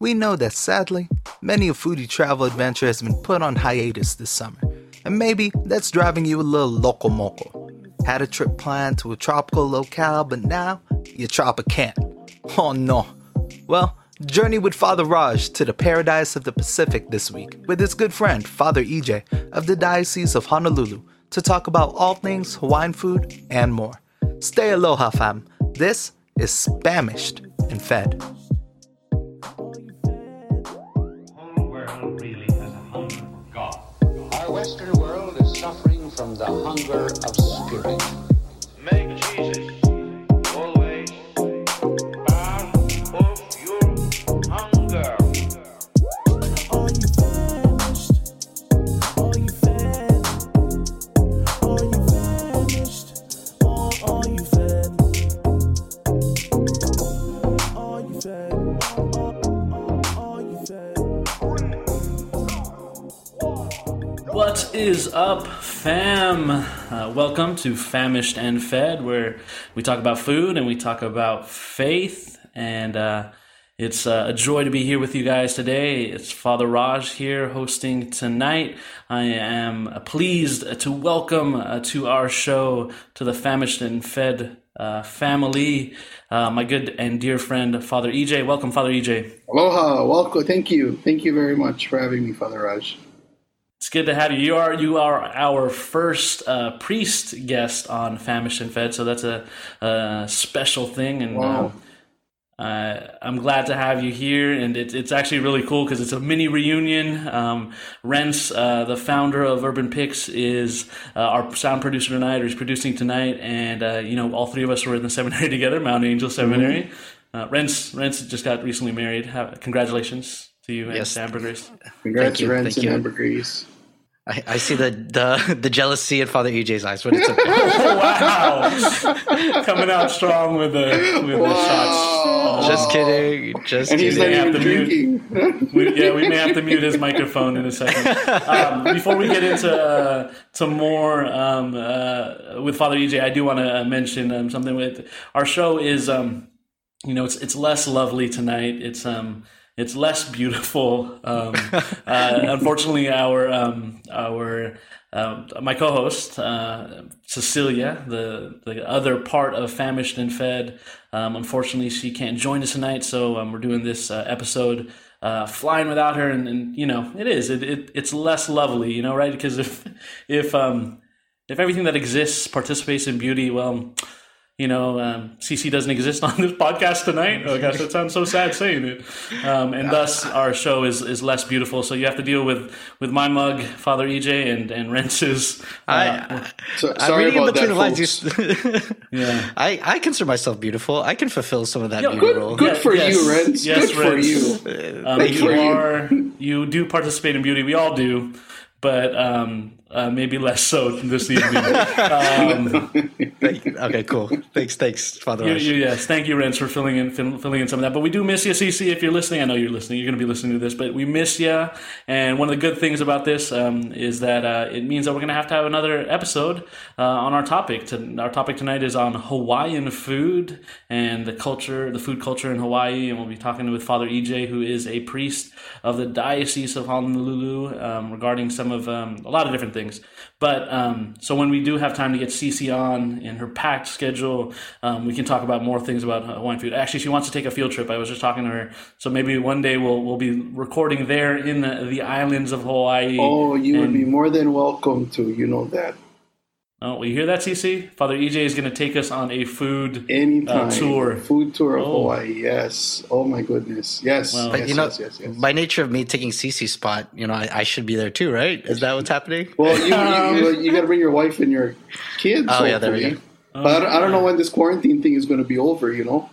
We know that sadly, many a foodie travel adventure has been put on hiatus this summer, and maybe that's driving you a little loco moco. Had a trip planned to a tropical locale, but now your chopper can't. Oh no. Well, journey with Father Raj to the paradise of the Pacific this week with his good friend, Father EJ of the Diocese of Honolulu, to talk about all things Hawaiian food and more. Stay aloha, fam. This is Spamished and Fed. The hunger of spirit. Make Jesus always part of your hunger. Are you famished? Are you fed? Are you famished? Or are you fed? Are you fed? Are you fed? What is up, fam? Uh, welcome to Famished and Fed, where we talk about food and we talk about faith. And uh, it's uh, a joy to be here with you guys today. It's Father Raj here hosting tonight. I am uh, pleased to welcome uh, to our show, to the Famished and Fed uh, family, my good and dear friend, Father EJ. Welcome, Father EJ. Aloha, welcome. Thank you. Thank you very much for having me, Father Raj. It's good to have you. You are you are our first uh, priest guest on Famished and Fed, so that's a, a special thing, and Wow. uh, I'm glad to have you here. And it's it's actually really cool because it's a mini reunion. Um, Rents, uh, the founder of Urban Picks, is uh, our sound producer tonight, or he's producing tonight, and uh, you know all three of us were in the seminary together, Mount Angel Seminary. Mm-hmm. Uh, Rents Rents just got recently married. Congratulations to you Yes. to Amber Grace. Congrats, Thank you, thank and you. Amber Grace. I, I see the, the the jealousy in Father EJ's eyes, but it's okay. wow, coming out strong with the with the shots. just kidding, just And he's not kidding. have even to mute. drinking. We, yeah, we may have to mute his microphone in a second. Um, before we get into uh, to more um, uh, with Father EJ, I do want to mention um, something. With our show is, um, you know, it's it's less lovely tonight. It's um, it's less beautiful. Um, uh, unfortunately, our um, our um, my co-host uh, Cecilia, the the other part of Famished and Fed, um, unfortunately she can't join us tonight. So um, we're doing this uh, episode uh, flying without her, and, and you know it is it, it it's less lovely, you know, right? Because if if um if everything that exists participates in beauty, well. You know, um, CC doesn't exist on this podcast tonight. Oh gosh, that sounds so sad saying it. Um, and thus, our show is, is less beautiful. So you have to deal with, with my mug, Father EJ, and and Rentz's. Uh, I, So, I'm reading in about between that, the lines. folks. You- yeah. I, I consider myself beautiful. I can fulfill some of that Yeah, beauty Good, role. good Yeah, for yes, you, Rents. yes, good for you. Um, Thank you you. are you do participate in beauty. We all do, but um, uh, maybe less so this evening. Um, Okay, cool. Thanks, thanks, Father you, you, yes, thank you, Rents, for filling in fill, filling in some of that. But we do miss you, CC. If you're listening, I know you're listening. You're going to be listening to this, but we miss you. And one of the good things about this um, is that uh, it means that we're going to have to have another episode uh, on our topic. To, our topic tonight is on Hawaiian food and the culture, the food culture in Hawaii, and we'll be talking with Father EJ, who is a priest of the Diocese of Honolulu, um, regarding some of um, a lot of different things. But um, so when we do have time to get Cece on in her packed schedule, um, we can talk about more things about Hawaiian food. Actually, she wants to take a field trip. I was just talking to her, so maybe one day we'll we'll be recording there in the, the islands of Hawaii. Oh, you would be more than welcome to. You know that. Oh, you hear that, CC? Father EJ is going to take us on a food Anytime. uh, tour. Food tour of Oh. Hawaii. Yes. Oh, my goodness. Yes. Well, But yes, you know, yes, yes, yes. by nature of me taking Cece's spot, you know, I, I should be there too, right? Is that what's happening? Well, you, you, you got to bring your wife and your kids. Oh, yeah, there we hopefully. go. But I don't, I don't know when this quarantine thing is going to be over, you know?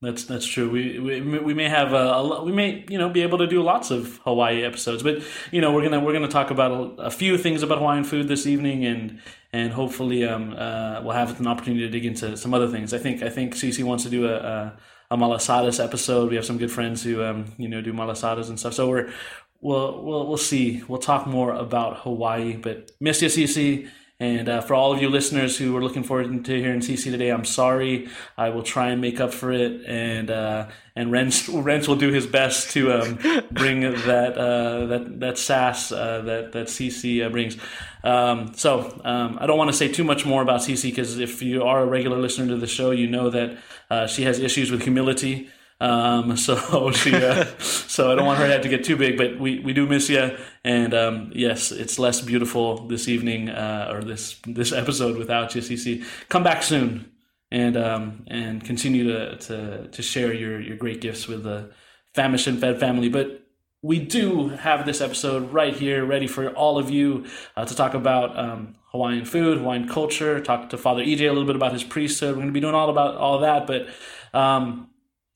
That's that's true. We we, we may have a, a we may you know be able to do lots of Hawaii episodes, but you know we're gonna we're gonna talk about a, a few things about Hawaiian food this evening, and and hopefully um uh, we'll have an opportunity to dig into some other things. I think I think Cece wants to do a. a a malasadas episode. We have some good friends who, um, you know, do malasadas and stuff. So we're, we'll, we'll, we'll see. We'll talk more about Hawaii. But miss you, Cece, And uh, for all of you listeners who were looking forward to hearing CC today, I'm sorry. I will try and make up for it, and uh, and Renz, Renz will do his best to um, bring that uh, that that sass uh, that that CC uh, brings. Um, so um, I don't want to say too much more about CC because if you are a regular listener to the show, you know that uh, she has issues with humility. Um, so she, uh, so I don't want her head to get too big, but we, we do miss you. And um, yes, it's less beautiful this evening uh, or this this episode without you, CC. Come back soon and um, and continue to, to to share your your great gifts with the famished and fed family. But we do have this episode right here, ready for all of you uh, to talk about um, Hawaiian food, Hawaiian culture. Talk to Father EJ a little bit about his priesthood. We're going to be doing all about all that, but. Um,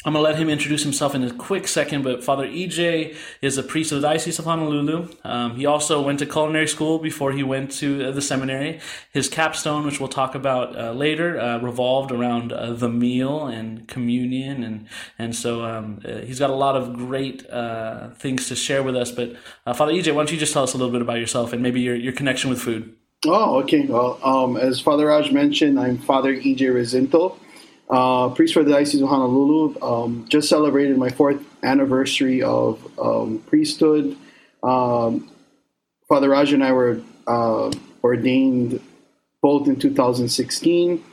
I'm going to let him introduce himself in a quick second, but Father EJ is a priest of the Diocese of Honolulu. Um, he also went to culinary school before he went to uh, the seminary. His capstone, which we'll talk about uh, later, uh, revolved around uh, the meal and communion, and and so um, uh, he's got a lot of great uh, things to share with us. But Father EJ, why don't you just tell us a little bit about yourself and maybe your, your connection with food? Oh, okay. Well, um, as Father Raj mentioned, I'm Father EJ Rezinto. Uh, priest for the Diocese of Honolulu. Um, just celebrated my fourth anniversary of um, priesthood. Um, Father Raj and I were uh, ordained both in 2016.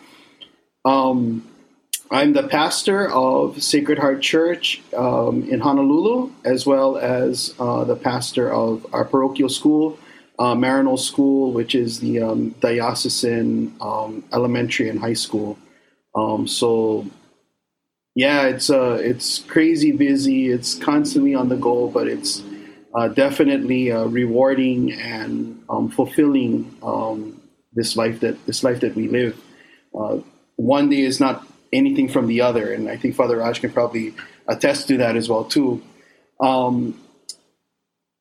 Um, I'm the pastor of Sacred Heart Church um, in Honolulu, as well as uh, the pastor of our parochial school, uh, Maryknoll School, which is the um, diocesan elementary and high school. Um, so, yeah, it's uh, it's crazy busy. It's constantly on the go, but it's uh, definitely uh, rewarding and um, fulfilling um, this life that this life that we live. Uh, one day is not anything from the other, and I think Father Raj can probably attest to that as well too. Um,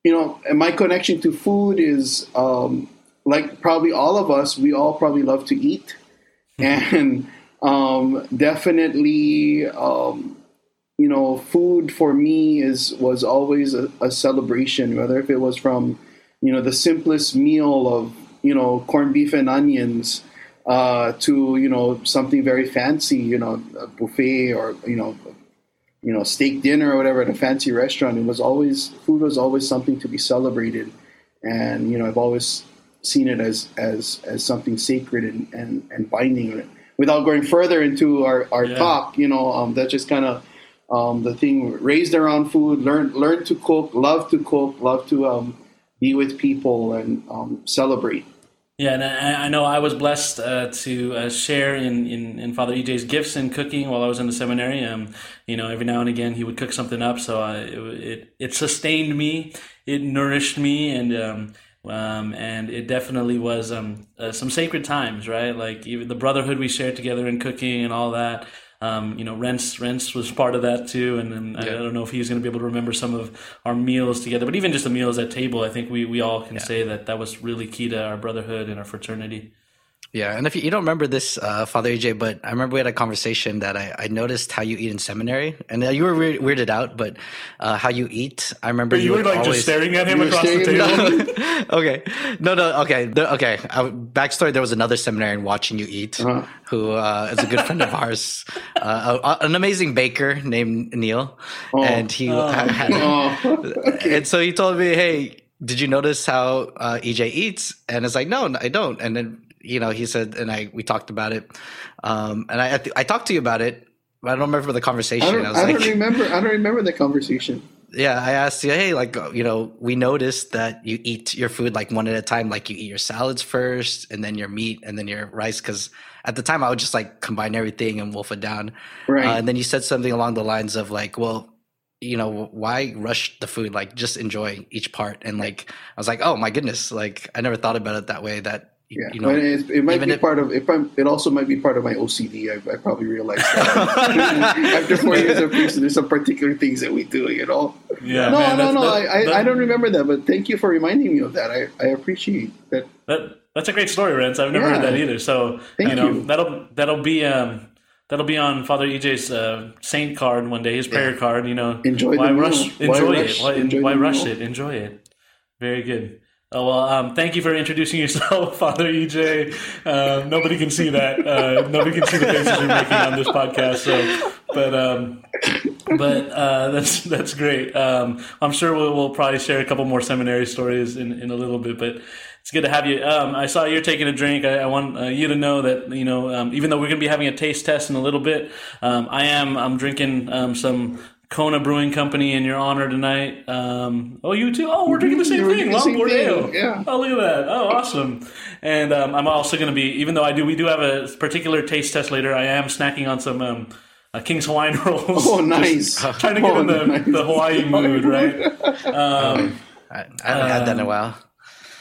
you know, and my connection to food is um, like probably all of us. We all probably love to eat, and um, definitely, um, you know, food for me is was always a, a, celebration. Whether if it was from, you know, the simplest meal of you know corned beef and onions uh, to you know something very fancy, you know, a buffet or you know, you know, steak dinner or whatever at a fancy restaurant. It was always food was always something to be celebrated, and you know, I've always seen it as as as something sacred and and, and binding without going further into our, our yeah. talk, you know, um, that's just kind of um, the thing. Raised around food, learn learn to cook, love to cook, love to um, be with people and um, celebrate. Yeah, and I, I, know I was blessed uh, to uh, share in, in, in, Father EJ's gifts in cooking while I was in the seminary. Um, you know, every now and again he would cook something up, so I, it, it, it sustained me, it nourished me, and um, um, and it definitely was um, uh, some sacred times, right? Like even the brotherhood we shared together in cooking and all that. Um, you know, Rents Rents was part of that too, and, and yeah. I, I, don't know if he's going to be able to remember some of our meals together, but even just the meals at table, I think we we all can yeah. say that that was really key to our brotherhood and our fraternity. Yeah, and if you, you, don't remember this, uh, Father EJ, but I remember we had a conversation that I, I noticed how you eat in seminary, and uh, you were weird, weirded out, but uh, how you eat. I remember you, you were like always, just staring at him across the table. okay, no, no, okay, okay. Uh, backstory: There was another seminarian watching you eat, uh-huh. who uh, is a good friend of ours, uh, an amazing baker named Neil, oh. and he oh. had, oh. okay. and so he told me, "Hey, did you notice how uh, EJ eats? And it's like, no, I don't. And then you know, he said, and I we talked about it, um, and I I talked to you about it. But I don't remember the conversation. I don't, I I like, don't remember. I don't remember the conversation. Yeah, I asked you, hey, like you know, we noticed that you eat your food like one at a time. Like you eat your salads first, and then your meat, and then your rice. Because at the time, I would just like combine everything and wolf it down. Right. Uh, and then you said something along the lines of like, well, you know why rush the food like just enjoy each part and like i was like oh my goodness like i never thought about it that way that yeah, you know, it, it might be if, part of. If I'm, it also might be part of my OCD. I, I probably realized that after four years of priesthood, there's some particular things that we do. You know. Yeah. No, man, no, no. I, I, I, don't remember that, but thank you for reminding me of that. I, I appreciate that. That that's a great story, Rents. I've never yeah. heard that either. So thank you know you. that'll that'll be um that'll be on Father EJ's uh, saint card one day, his prayer yeah. card. You know, enjoy why the rush? Meal. Enjoy why it. Why, enjoy why rush meal. it? Enjoy it. Very good. Oh, well, um, thank you for introducing yourself, Father EJ. Uh, nobody can see that. Uh, nobody can see the faces you're making on this podcast. So, but um, but uh, that's that's great. Um, I'm sure we'll, we'll probably share a couple more seminary stories in, in a little bit, but it's good to have you. Um, I saw you're taking a drink. I, I want uh, you to know that you know, um, even though we're going to be having a taste test in a little bit, um, I am I'm drinking um, some Kona Brewing Company in your honor tonight. Um, oh, you too? Oh, we're drinking the same We're thing. drinking the Longboard Ale. yeah. Oh, look at that. Oh, awesome. And um, I'm also going to be, even though I do, we do have a particular taste test later. I am snacking on some um, uh, King's Hawaiian rolls. Oh, nice. Trying to get Oh, in the, nice. the Hawaii mood, right? Um, I, I haven't had that in a while.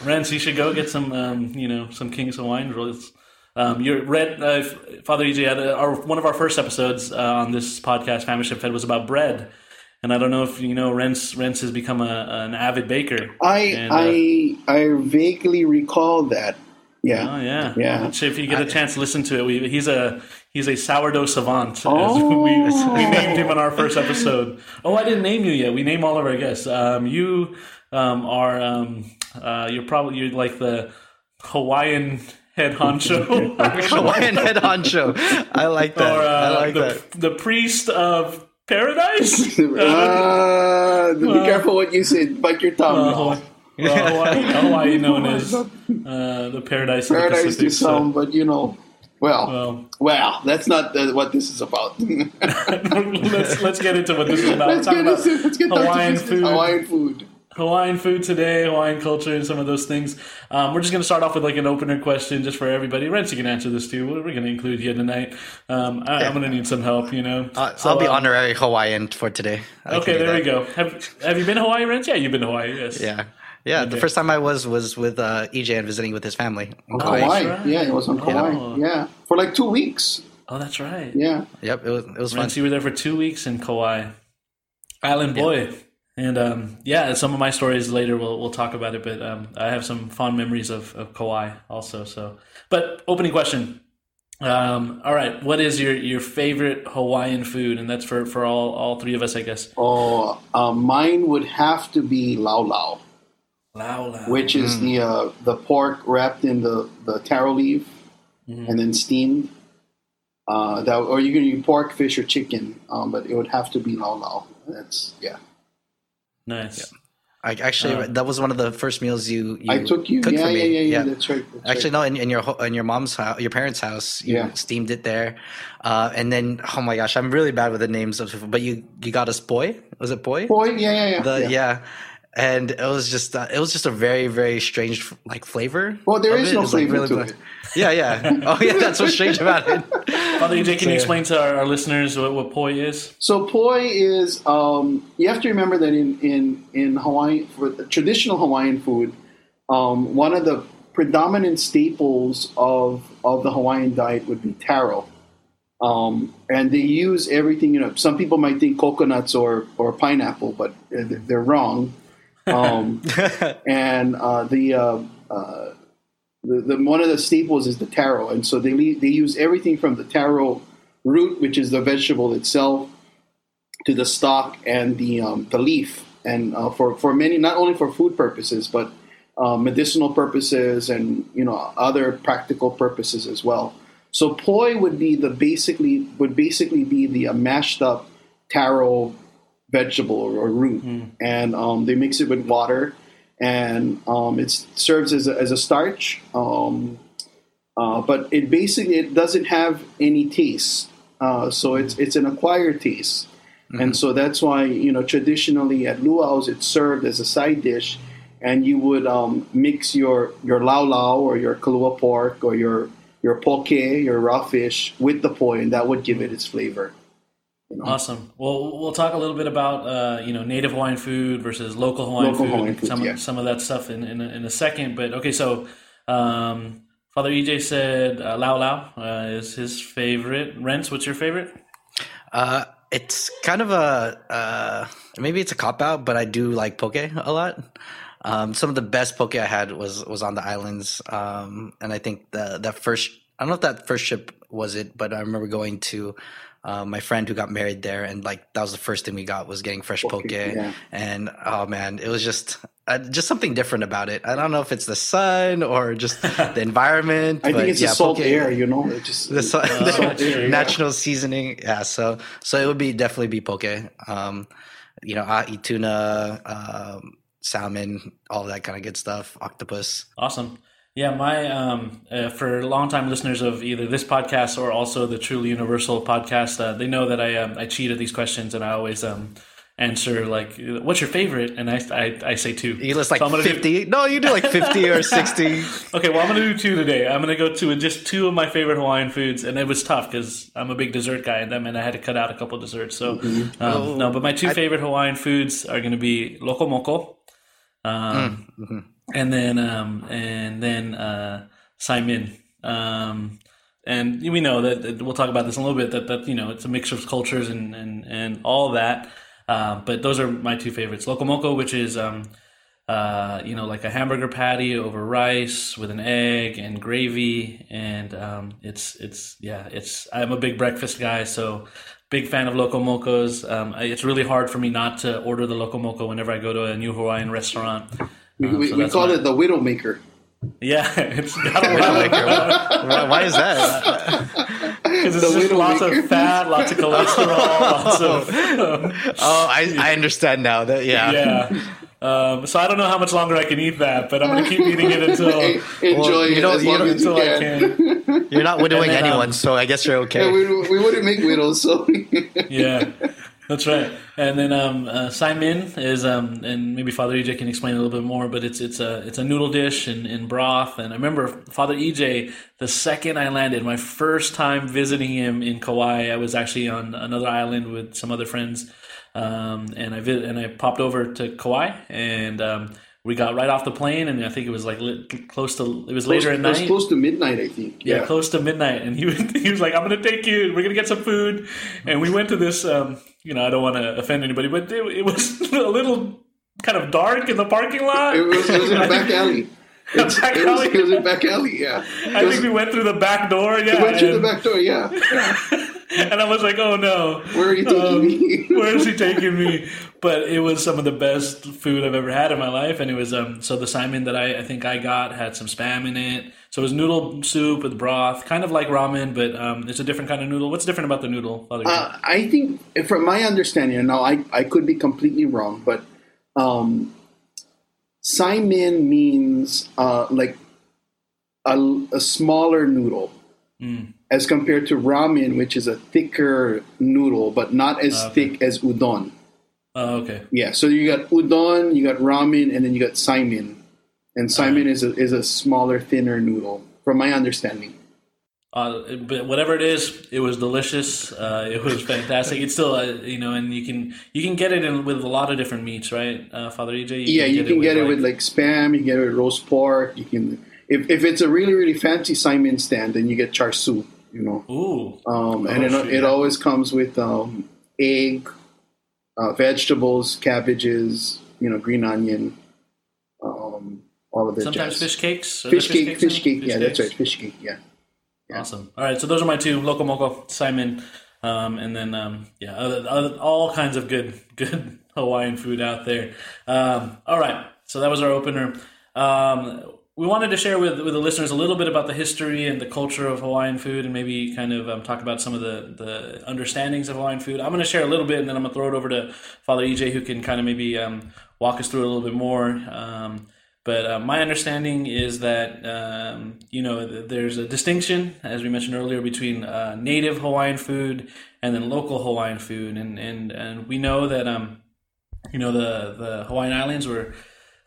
Rents, you should go get some, um, you know, some King's Hawaiian rolls. Um, your red uh, Father EJ had a, our one of our first episodes uh, on this podcast, Famished and Fed, was about bread, and I don't know if you know Rents. Rents has become a, an avid baker. I And, uh, I I vaguely recall that. Yeah. Oh yeah, Yeah. So if you get a chance to listen to it, we, he's a he's a sourdough savant. Oh. we, we named him on our first episode. Oh, I didn't name you yet. We name all of our guests. Um, you um, are um, uh, you're probably you're like the Hawaiian head honcho, Hawaiian head honcho. I like that. or uh, I like the that. the priest of paradise. Uh, be careful what you say. Bite your tongue. Uh, Hawaii, well, Hawaii, Hawaii known as uh, the paradise Paradise Pacific. to some, but you know, well, well, well, that's not uh, what this is about. let's let's get into what this is about. let's, Talk get about into, let's get Hawaiian food, Hawaiian food. Hawaiian food today, Hawaiian culture, and some of those things. Um, we're just going to start off with like an opener question, just for everybody. Rents, you can answer this too. We're going to include you tonight. Um, I, I'm going to need some help, you know. Uh, So, I'll be um, honorary Hawaiian for today. I Okay, there that. we go. Have Have you been to Hawaii, Rents? Yeah, you've been to Hawaii. Yes. Yeah. Yeah, the first time I was was with uh, EJ and visiting with his family. in Kauai. Hawaii. right. Yeah, it was on Hawaii. Oh. Yeah, for like two weeks. Oh, that's right. Yeah. Yep, it was it was fun. You were there for two weeks in Kauai. Island boy. And um, yeah, some of my stories later we'll we'll talk about it, but um, I have some fond memories of, of Kauai also. So, but opening question. Um, all right, what is your, your favorite Hawaiian food? And that's for, for all, all three of us, I guess. Oh, uh, mine would have to be lau lau, Lau lau. which is the uh, the pork wrapped in the, the taro leaf and then steamed. Uh, that or you can use pork, fish, or chicken, um, but it would have to be lau lau. That's yeah. Nice. Yeah. I, actually, Uh, that was one of the first meals you, you I took you. cooked Yeah, for yeah, me. yeah, yeah, That's right. that's Actually, right. no, in, in your ho- in your mom's house, your parents' house, you Yeah. steamed it there, uh, and then oh my gosh, I'm really bad with the names of. But you you got us poi, was it poi? Poi, yeah, yeah, yeah. The, yeah. yeah. and it was just uh, it was just a very very strange like flavor. Well, there of is it. no It's, like, flavor to bla- it. Yeah, yeah. Oh yeah, that's what's strange about it. Father EJ, can you explain to our, our listeners what, what poi is? So poi is um, you have to remember that in in in Hawaii for the traditional Hawaiian food, um, one of the predominant staples of of the Hawaiian diet would be taro, um, and they use everything. You know, some people might think coconuts or or pineapple, but they're they're wrong. Um, and uh, the, uh, uh, the the one of the staples is the taro, and so they they use everything from the taro root, which is the vegetable itself, to the stalk and the um, the leaf, and uh, for for many not only for food purposes but uh, medicinal purposes and you know other practical purposes as well. So poi would be the basically would basically be the uh, mashed up taro vegetable or, or root, and um, they mix it with water, and um, it serves as a, as a starch. Um, uh, but it basically it doesn't have any taste, uh, so it's it's an acquired taste, and so that's why you know traditionally at luau's it's served as a side dish, and you would um, mix your your lau lau or your kalua pork or your your poke your raw fish with the poi, and that would give it its flavor. Awesome. Well, we'll talk a little bit about uh, you know native Hawaiian food versus local Hawaiian Local food, Hawaiian food, some yeah. some of that stuff in in a, in a second. But okay, so um, Father EJ said uh, Lau Lau uh, is his favorite. Rents, what's your favorite? Uh, it's kind of a uh, maybe it's a cop out, but I do like poke a lot. Um, some of the best poke I had was was on the islands, um, and I think the that first I don't know if that first ship was it, but I remember going to uh, my friend who got married there, and like that was the first thing we got was getting fresh poke, yeah. and oh man, it was just uh, just something different about it. I don't know if it's the sun or just the environment. I but think it's yeah, the salt poke- air, you know. It just the, sun, Oh, the yeah. natural seasoning. Yeah, so so it would be definitely be poke. Um, you know, I eat tuna, um, salmon, all that kind of good stuff, octopus. Awesome. Yeah, my um, uh, for longtime listeners of either this podcast or also the Truly Universal podcast, uh, they know that I um, I cheat at these questions and I always um, answer like, "What's your favorite?" And I I, I say two. You list like So gonna do- fifty. no, you do like fifty or sixty. Okay, well, I'm going to do two today. I'm going to go to just two of my favorite Hawaiian foods, and it was tough because I'm a big dessert guy, and that meant I had to cut out a couple desserts. So, Mm-hmm. um, no, but my two favorite Hawaiian foods are going to be loco moco, um, Mm-hmm. And then um, and then uh, saimin. Um, and we know that, that we'll talk about this in a little bit. That that you know it's a mixture of cultures and and and all that. Uh, but those are my two favorites. Loco moco, which is um, uh, you know, like a hamburger patty over rice with an egg and gravy, and um, it's it's yeah, it's. I'm a big breakfast guy, so big fan of loco mocos. Um, it's really hard for me not to order the loco moco whenever I go to a new Hawaiian restaurant. We, Um, we, so we that's call my- it the Widowmaker Yeah, it's got a lot why, why is that? because it's The just lots Widowmaker. of fat, lots of cholesterol, lots of Oh, I, I understand now. That yeah. yeah. Um, so I don't know how much longer I can eat that, but I'm going to keep eating it until enjoy you it as long as you until I can. can. You're not widowing And then, um, anyone, so I guess you're okay. Yeah, we, we wouldn't make widows, so yeah, that's right. And then um, uh, Saimin is, um, and maybe Father EJ can explain a little bit more, but it's it's a it's a noodle dish in, in broth. And I remember Father EJ, the second I landed, my first time visiting him in Kauai, I was actually on another island with some other friends, um, and I vid- and I popped over to Kauai, and um, we got right off the plane, and I think it was like lit, close to it was later at night. it was close to midnight, I think. Yeah, Yeah, close to midnight, and he was, he was like, "I'm gonna take you. We're gonna get some food." And we went to this. Um, you know, I don't want to offend anybody, but it, it was a little kind of dark in the parking lot. It was, it was in a back alley. It's, back it, was, it was in back alley. Yeah, I think we went through the back door. Yeah, went through the back door. Yeah, and I was like, "Oh no, where are you taking Um, me? where is he taking me?" But it was some of the best food I've ever had in my life, and it was um. So the saimin that I, I think I got had some spam in it. So it was noodle soup with broth, kind of like ramen, but um, it's a different kind of noodle. What's different about the noodle? Uh, I think, from my understanding, and now I, I could be completely wrong, but um, Saimin means uh, like a, a smaller noodle Mm. as compared to ramen, which is a thicker noodle, but not as Ah, okay. thick as udon. Oh, okay. Yeah, so you got udon, you got ramen, and then you got saimin. And saimin is a, is a smaller, thinner noodle, from my understanding. Uh, but whatever it is, it was delicious. Uh, it was fantastic. It's still, uh, you know, and you can you can get it in with a lot of different meats, right, uh, Father EJ? yeah, you can get it with like spam. You can get it with roast pork. You can, if, if it's a really really fancy saimin stand, then you get char siu. You know, ooh, um, and Oh, it, it always comes with um, egg, uh, vegetables, cabbages, you know, green onion, um, all of the sometimes jazz. fish cakes. There fish cake, cakes fish cake. Yeah, that's right, fish cake. Yeah. Awesome. All right, so those are my two: Loco Moco, Saimin, um, and then um, yeah, other, other, all kinds of good good Hawaiian food out there. Um, all right, so that was our opener. Um, we wanted to share with, with the listeners a little bit about the history and the culture of Hawaiian food, and maybe kind of um, talk about some of the the understandings of Hawaiian food. I'm going to share a little bit, and then I'm going to throw it over to Father EJ, who can kind of maybe um, walk us through a little bit more. Um, but uh, my understanding is that um, you know th- there's a distinction, as we mentioned earlier, between uh, native Hawaiian food and then local Hawaiian food, and and and we know that um, you know the the Hawaiian Islands were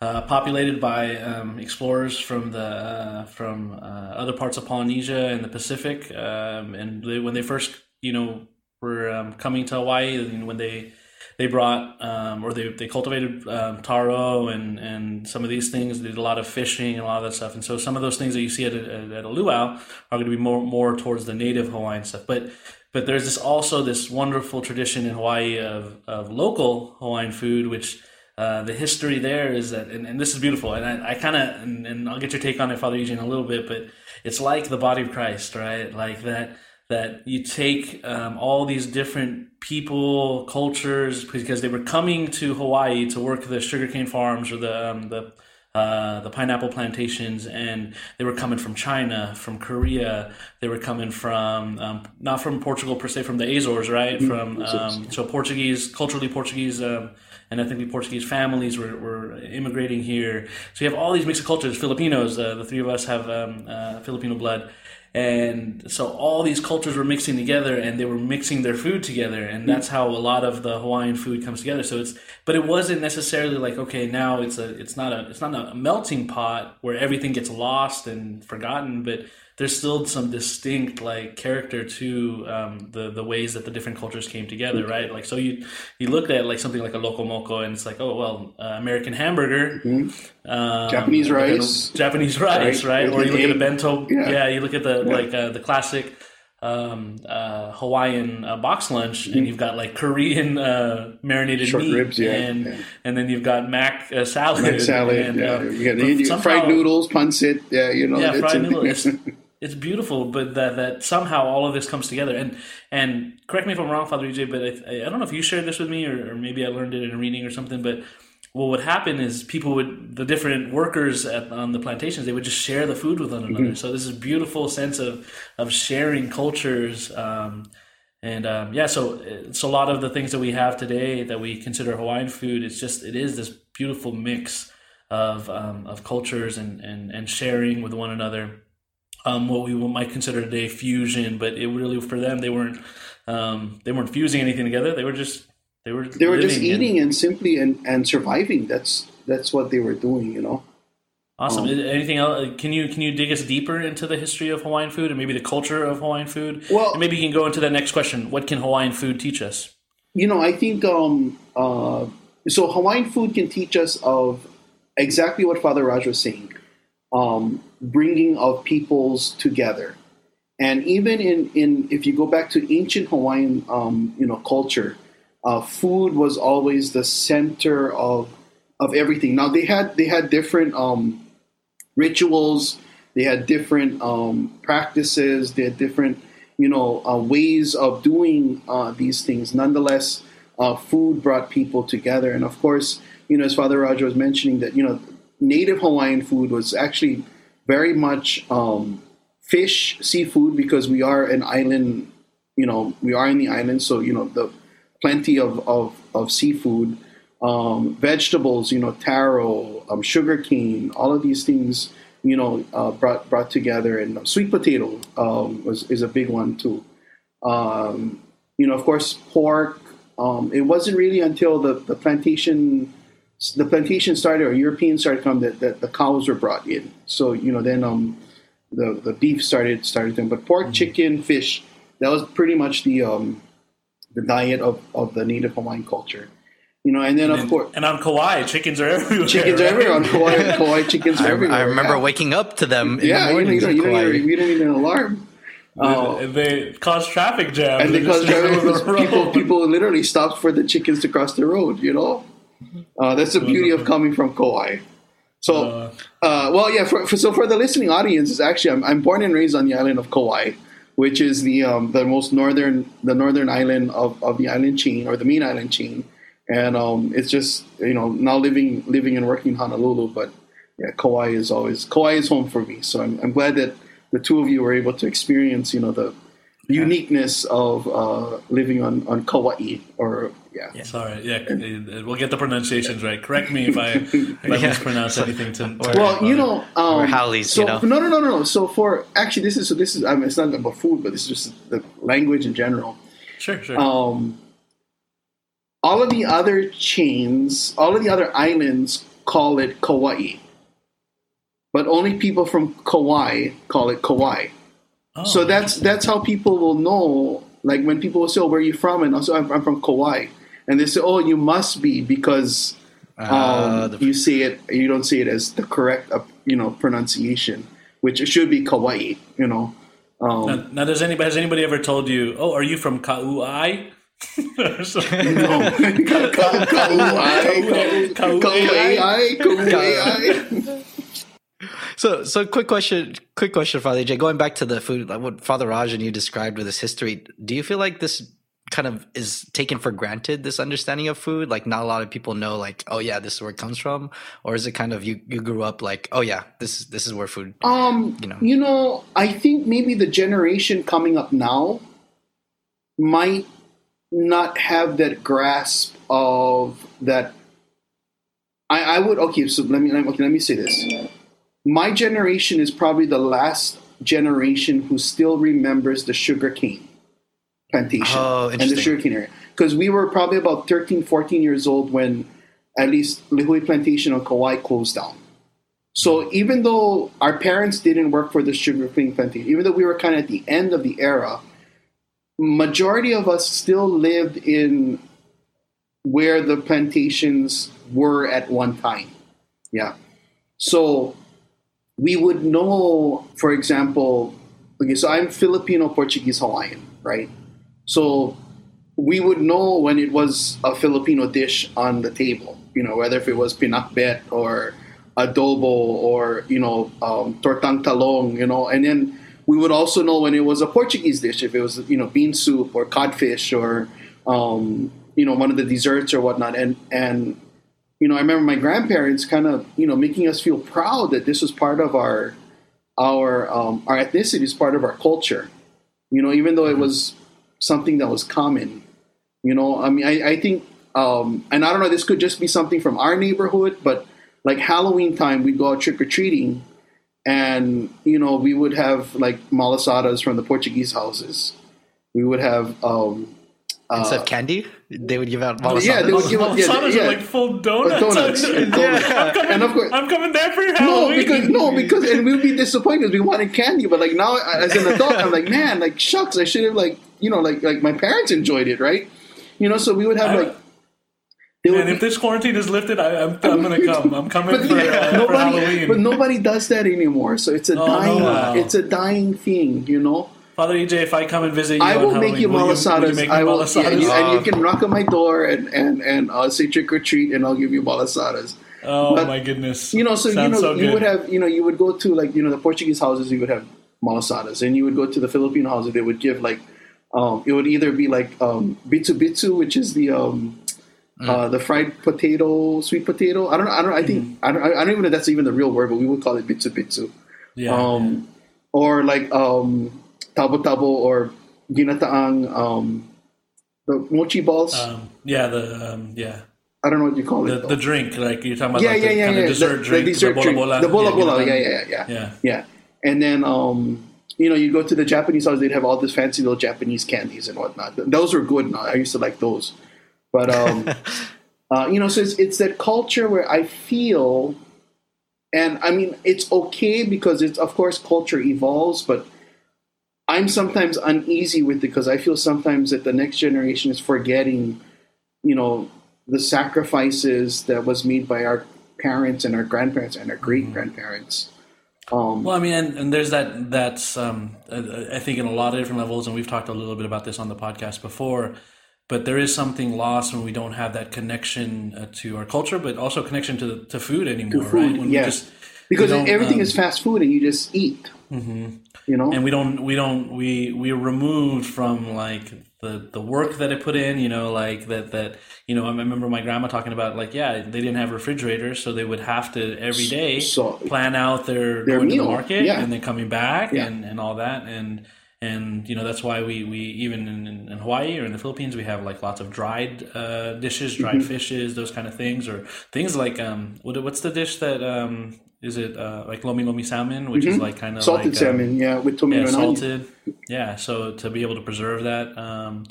uh, populated by um, explorers from the uh, from uh, other parts of Polynesia and the Pacific, um, and they, when they first you know were um, coming to Hawaii, and when they they brought um, or they, they cultivated um, taro and, and some of these things. They did a lot of fishing and a lot of that stuff. And so some of those things that you see at a, at a luau are going to be more more towards the native Hawaiian stuff. But but there's this also this wonderful tradition in Hawaii of, of local Hawaiian food, which uh, the history there is that, and, and this is beautiful. And I, I kind of, and, and I'll get your take on it, Father Eugene, a little bit, but it's like the body of Christ, right? Like that that you take um, all these different people, cultures, because they were coming to Hawaii to work the sugarcane farms or the um, the uh, the pineapple plantations, and they were coming from China, from Korea. They were coming from um, not from Portugal per se, from the Azores, right? From um, so Portuguese, culturally Portuguese, um, and ethnically Portuguese families were, were immigrating here. So you have all these mixed cultures. Filipinos, uh, the three of us have um, uh, Filipino blood. And so all these cultures were mixing together and they were mixing their food together. And that's how a lot of the Hawaiian food comes together. So it's, but it wasn't necessarily like, okay, now it's a, it's not a, it's not a melting pot where everything gets lost and forgotten, but there's still some distinct like character to um, the the ways that the different cultures came together, right? Like so you you look at like something like a loco moco, and it's like oh well, uh, American hamburger, um, Japanese rice. Japanese rice, Right. right? Or you look at a bento, Yeah. yeah. You look at the like uh, the classic um, uh, Hawaiian uh, box lunch, and you've got like Korean uh, marinated Mm-hmm. Short meat, ribs, yeah, and yeah. and then you've got mac uh, salad, Mac salad, and, yeah. uh, you but you fried somehow- noodles, pancit, yeah, you know. yeah, fried in- noodle. It's, beautiful, but that that somehow all of this comes together. And and correct me if I'm wrong, Father EJ, but I, I don't know if you shared this with me or, or maybe I learned it in a reading or something. But what would happen is people would the different workers at, on the plantations they would just share the food with one another. Mm-hmm. So this is beautiful sense of of sharing cultures. Um, and um, yeah, so it's a lot of the things that we have today that we consider Hawaiian food. It's just it is this beautiful mix of um, of cultures and, and and sharing with one another. Um, what we might consider today fusion, but it really for them they weren't um, they weren't fusing anything together. They were just they were they were just living and- eating and simply and, and surviving. That's that's what they were doing, you know. Awesome. Anything else? Can you can you dig us deeper into the history of Hawaiian food and maybe the culture of Hawaiian food? Well- and maybe you can go into that next question. What can Hawaiian food teach us? You know, I think um, uh, so. Hawaiian food can teach us of exactly what Father Raj was saying, um, bringing of peoples together, and even in in if you go back to ancient Hawaiian, um, you know, culture, uh, food was always the center of of everything. Now they had they had different um, rituals, they had different um, practices, they had different you know uh, ways of doing uh, these things. Nonetheless, uh, food brought people together, and of course, you know, as Father Raj was mentioning, that you know, native Hawaiian food was actually very much um, fish, seafood, because we are an island. You know, we are in the island, so you know the plenty of of, of seafood, um, vegetables. You know, taro, um, sugar cane, all of these things you know, uh, brought brought together, and sweet potato um, was is a big one too. Um, you know, of course, pork. Um, it wasn't really until the, the plantation the plantation started or Europeans started coming that, that the cows were brought in. So you know, then um, the the beef started started them. But pork, chicken, fish. That was pretty much the um, the diet of, of the native Hawaiian culture. You know, and then of And, course and on Kauai, chickens are everywhere. chickens are everywhere on Kauai. Kauai chickens are I, everywhere. I remember yeah. waking up to them in yeah, the you, know, mornings you, know, in you, don't Kauai. need, you don't need an alarm. Uh, And they cause traffic jams. and They because just stay people people literally stopped for the chickens to cross the road. You know, uh, that's the beauty of coming from Kauai. So, uh, well, yeah. For, for, so for the listening audience, is actually I'm, I'm born and raised on the island of Kauai, which is the um, the most northern the northern island of, of the island chain or the main island chain, and um, it's just you know now living living and working in Honolulu, but yeah, Kauai is always Kauai is home for me. So I'm, I'm glad that the two of you were able to experience you know the uniqueness of uh, living on on Kauai or yeah. Sorry, yeah, uh, we'll get the pronunciations right. Correct me if I if I Yeah. mispronounce anything. To Well, you know, um, Or Howleys, so, you know. No, no, no, no, no. So for actually, this is so this is. I mean, it's not about food, but this is just the language in general. sure, sure. Um, all of the other chains, all of the other islands call it Kauai, but only people from Kauai call it Kauai. Oh, so that's that's how people will know. Like when people will say, "Oh, where are you from?" and also, "I'm, I'm from Kauai," and they say, "Oh, you must be because um, Uh, the- you say it. You don't see it as the correct, uh, you know, pronunciation, which it should be Kauai." You know. Um, now, now, does anybody has anybody ever told you? Oh, are you from Kauai? No, Kauai, Kauai, Kauai. Kauai, Kauai. So, so quick question, quick question, Father AJ. Going back to the food, like what Father Raj and you described with his history, do you feel like this kind of is taken for granted? This understanding of food, like not a lot of people know, like, oh yeah, this is where it comes from, or is it kind of you you grew up like, oh yeah, this is this is where food, Um, you know? you know, I think maybe the generation coming up now might not have that grasp of that. I, I would okay. So let me let me- okay, let me say this. My generation is probably the last generation who still remembers the sugar cane plantation Oh, and the interesting. sugar cane area because we were probably about 13, 14 years old when at least Lihue Plantation on Kauai closed down. So even though our parents didn't work for the sugar cane plantation, even though we were kind of at the end of the era, majority of us still lived in where the plantations were at one time. Yeah. So we would know, for example, okay, so I'm Filipino, Portuguese, Hawaiian, right? So we would know when it was a Filipino dish on the table, you know, whether if it was pinakbet or adobo or, you know, um, tortang talong, you know, and then we would also know when it was a Portuguese dish, if it was, you know, bean soup or codfish or, um, you know, one of the desserts or whatnot. And, and, you know, I remember my grandparents kind of, you know, making us feel proud that this was part of our, our, um, our ethnicity is part of our culture. You know, even though it was something that was common. You know, I mean, I, I think, um, and I don't know, this could just be something from our neighborhood, but like Halloween time, we'd go out trick or treating, and you know, we would have like malasadas from the Portuguese houses. We would have, um, Instead of candy, they would give out Uh, yeah, they malasadas. would give up, yeah, Malasadas yeah. are like full donuts. donuts, and donuts. I'm coming, And of course- I'm coming there for your No, because no, because and we'd be disappointed because we wanted candy, but like now as an adult, I'm like, man, like shucks, I should have like you know like like my parents enjoyed it, right? You know, so we would have I- like. And if this quarantine is lifted, I, I'm, I'm gonna come. I'm coming but, for, uh, for nobody, Halloween. but nobody does that anymore. So it's a Oh, dying, no. it's a dying thing, you know. Father EJ, if I come and visit you, I will Halloween, make you malasadas. you make me I will, yeah, and, you, and you can knock on my door and and and I'll say trick or treat, and I'll give you malasadas. oh but- my goodness! You know, so you know, so you would have, you know, you would go to like, you know, the Portuguese houses, you would have malasadas, and you would go to the Filipino houses, they would give like, um, it would either be like um, bitsu bitsu, which is the um, Mm. uh, the fried potato, sweet potato. I don't know. I don't. I think Mm-hmm. I don't. I don't even know if that's even the real word, but we would call it bitsu bitsu. yeah, Um, or like um, tabo tabo or ginataang um, the mochi balls. um, yeah, the um, yeah, I don't know what you call the, it. though. the drink like you're talking about, yeah, like yeah, the yeah, kind yeah. of dessert the, drink, the dessert bola drink, bola. the bola yeah, bola. Yeah, yeah, yeah, yeah. yeah. And then, um, you know, you go to the Japanese house, they'd have all this fancy little Japanese candies and whatnot. Those were good. Now I used to like those, but um, uh, you know, so it's it's that culture where I feel, and I mean, it's okay because it's of course culture evolves, but I'm sometimes uneasy with it because I feel sometimes that the next generation is forgetting, you know, the sacrifices that was made by our parents and our grandparents and our great grandparents. Um, Well, I mean, and, and there's that. That's um, uh, I think in a lot of different levels, and we've talked a little bit about this on the podcast before. But there is something lost when we don't have that connection uh, to our culture, but also connection to to food anymore, food, right? When we just because everything um, is fast food and you just eat. You know, and we don't we don't we we're removed from like the the work that I put in you know like that that you know i remember my grandma talking about like yeah they didn't have refrigerators so they would have to every day So- plan out their, Their going to the market yeah. and then coming back Yeah. and and all that and and you know that's why we we even in, in, hawaii or in the philippines we have like lots of dried uh, dishes dried Mm-hmm. fishes those kind of things or things like um what, what's the dish that um is it uh, like lomi lomi salmon which is like kind of Mm-hmm. salted like, um, salmon, yeah, with tomato yeah, salted. Yeah, so to be able to preserve that, um,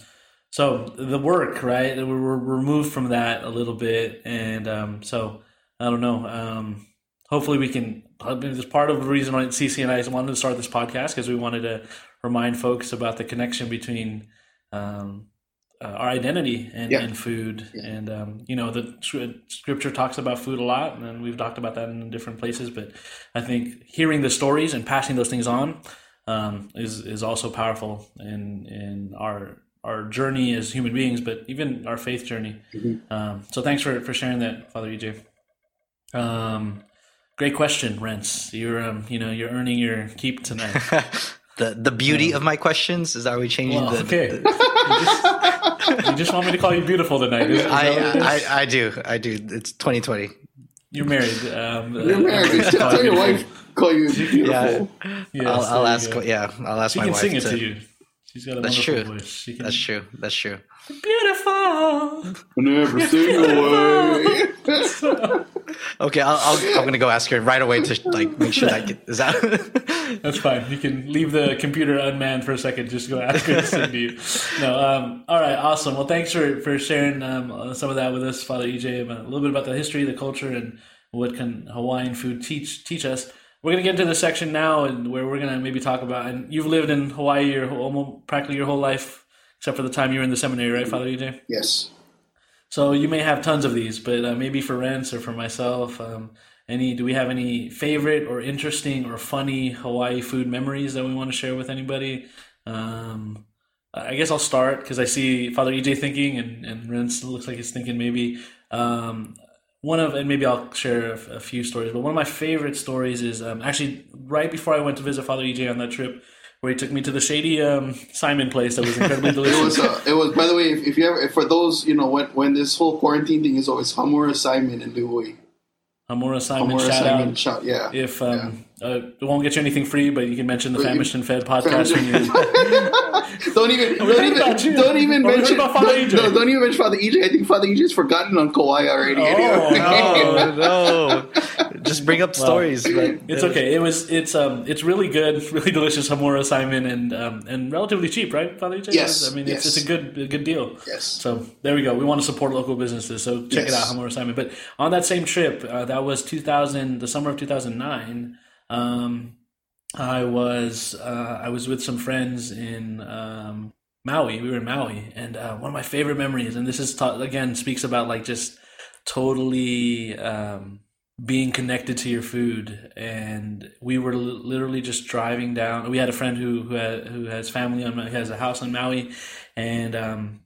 so the work, right? We're, we're removed from that a little bit, and um, so I don't know. Um, hopefully, we can. I mean, part of the reason why CC and I wanted to start this podcast because we wanted to remind folks about the connection between. Um, uh, our identity and, Yeah. and food and um, you know the scripture talks about food a lot and we've talked about that in different places but i think hearing the stories and passing those things on um, is is also powerful in in our our journey as human beings but even our faith journey um, so thanks for for sharing that father ej um, Great question, Rents. You're um, you know, you're earning your keep tonight. The the beauty of my questions is are we changing Well, the? okay. you, just, you just want me to call you beautiful tonight. Is, is that what it is? I, I I do I do. It's 2020. you're married. Um, You're married. Tell, tell your wife call you beautiful. Yeah, Yes, I'll, there I'll you ask. go. Yeah, I'll ask She my can wife sing it to. to you. She's got a That's wonderful true. voice. Can, That's true. That's true. Beautiful. Never sing away. Okay, I'll, I'll, I'm gonna go ask her right away to like make sure that get, is that. That's fine. You can leave the computer unmanned for a second. Just go ask her to sing to you. No. Um, all right. Awesome. Well, thanks for for sharing um, some of that with us, Father EJ. A little bit about the history, the culture, and what can Hawaiian food teach teach us. We're gonna get into the section now, and where we're gonna maybe talk about. And you've lived in Hawaii your whole, almost practically your whole life, except for the time you were in the seminary, right, Father EJ? yes. So you may have tons of these, but uh, maybe for Rents or for myself, um, any do we have any favorite or interesting or funny Hawaii food memories that we want to share with anybody? Um, I guess I'll start because I see Father EJ thinking, and and Rents looks like he's thinking maybe. Um, one of and maybe I'll share a, a few stories, but one of my favorite stories is um, actually right before I went to visit Father EJ on that trip, where he took me to the shady um, saimin place that was incredibly It delicious. was. Uh, it was. By the way, if, if you ever, if for those, you know, when when this whole quarantine thing is over, it's Hamura Saimin and Lihue. Hamura Saimin, Hamura shout Saimin, out. shout, yeah. If um, uh, it won't get you anything free, but you can mention the Famished and Fed podcast when you. don't even, don't even, about don't even we heard mention. about Father EJ. no, don't even mention Father EJ. I think Father EJ's forgotten on Kauai already. Oh, Oh no! Just bring up stories. But It's okay. It was. It's um. It's really good, really delicious Hamura Saimin, and um, and relatively cheap, right, Father EJ? Yes, I mean, it's, yes. it's a good a good deal. Yes. So there we go. We want to support local businesses, so check it out, Hamura Saimin. But on that same trip, uh, that was 2000, the summer of 2009. Um, I was uh, I was with some friends in um, Maui. We were in Maui, and uh, one of my favorite memories, and this is ta- again speaks about like just totally um, being connected to your food. And we were li- literally just driving down. We had a friend who who, who has family on, has a house on Maui, and um,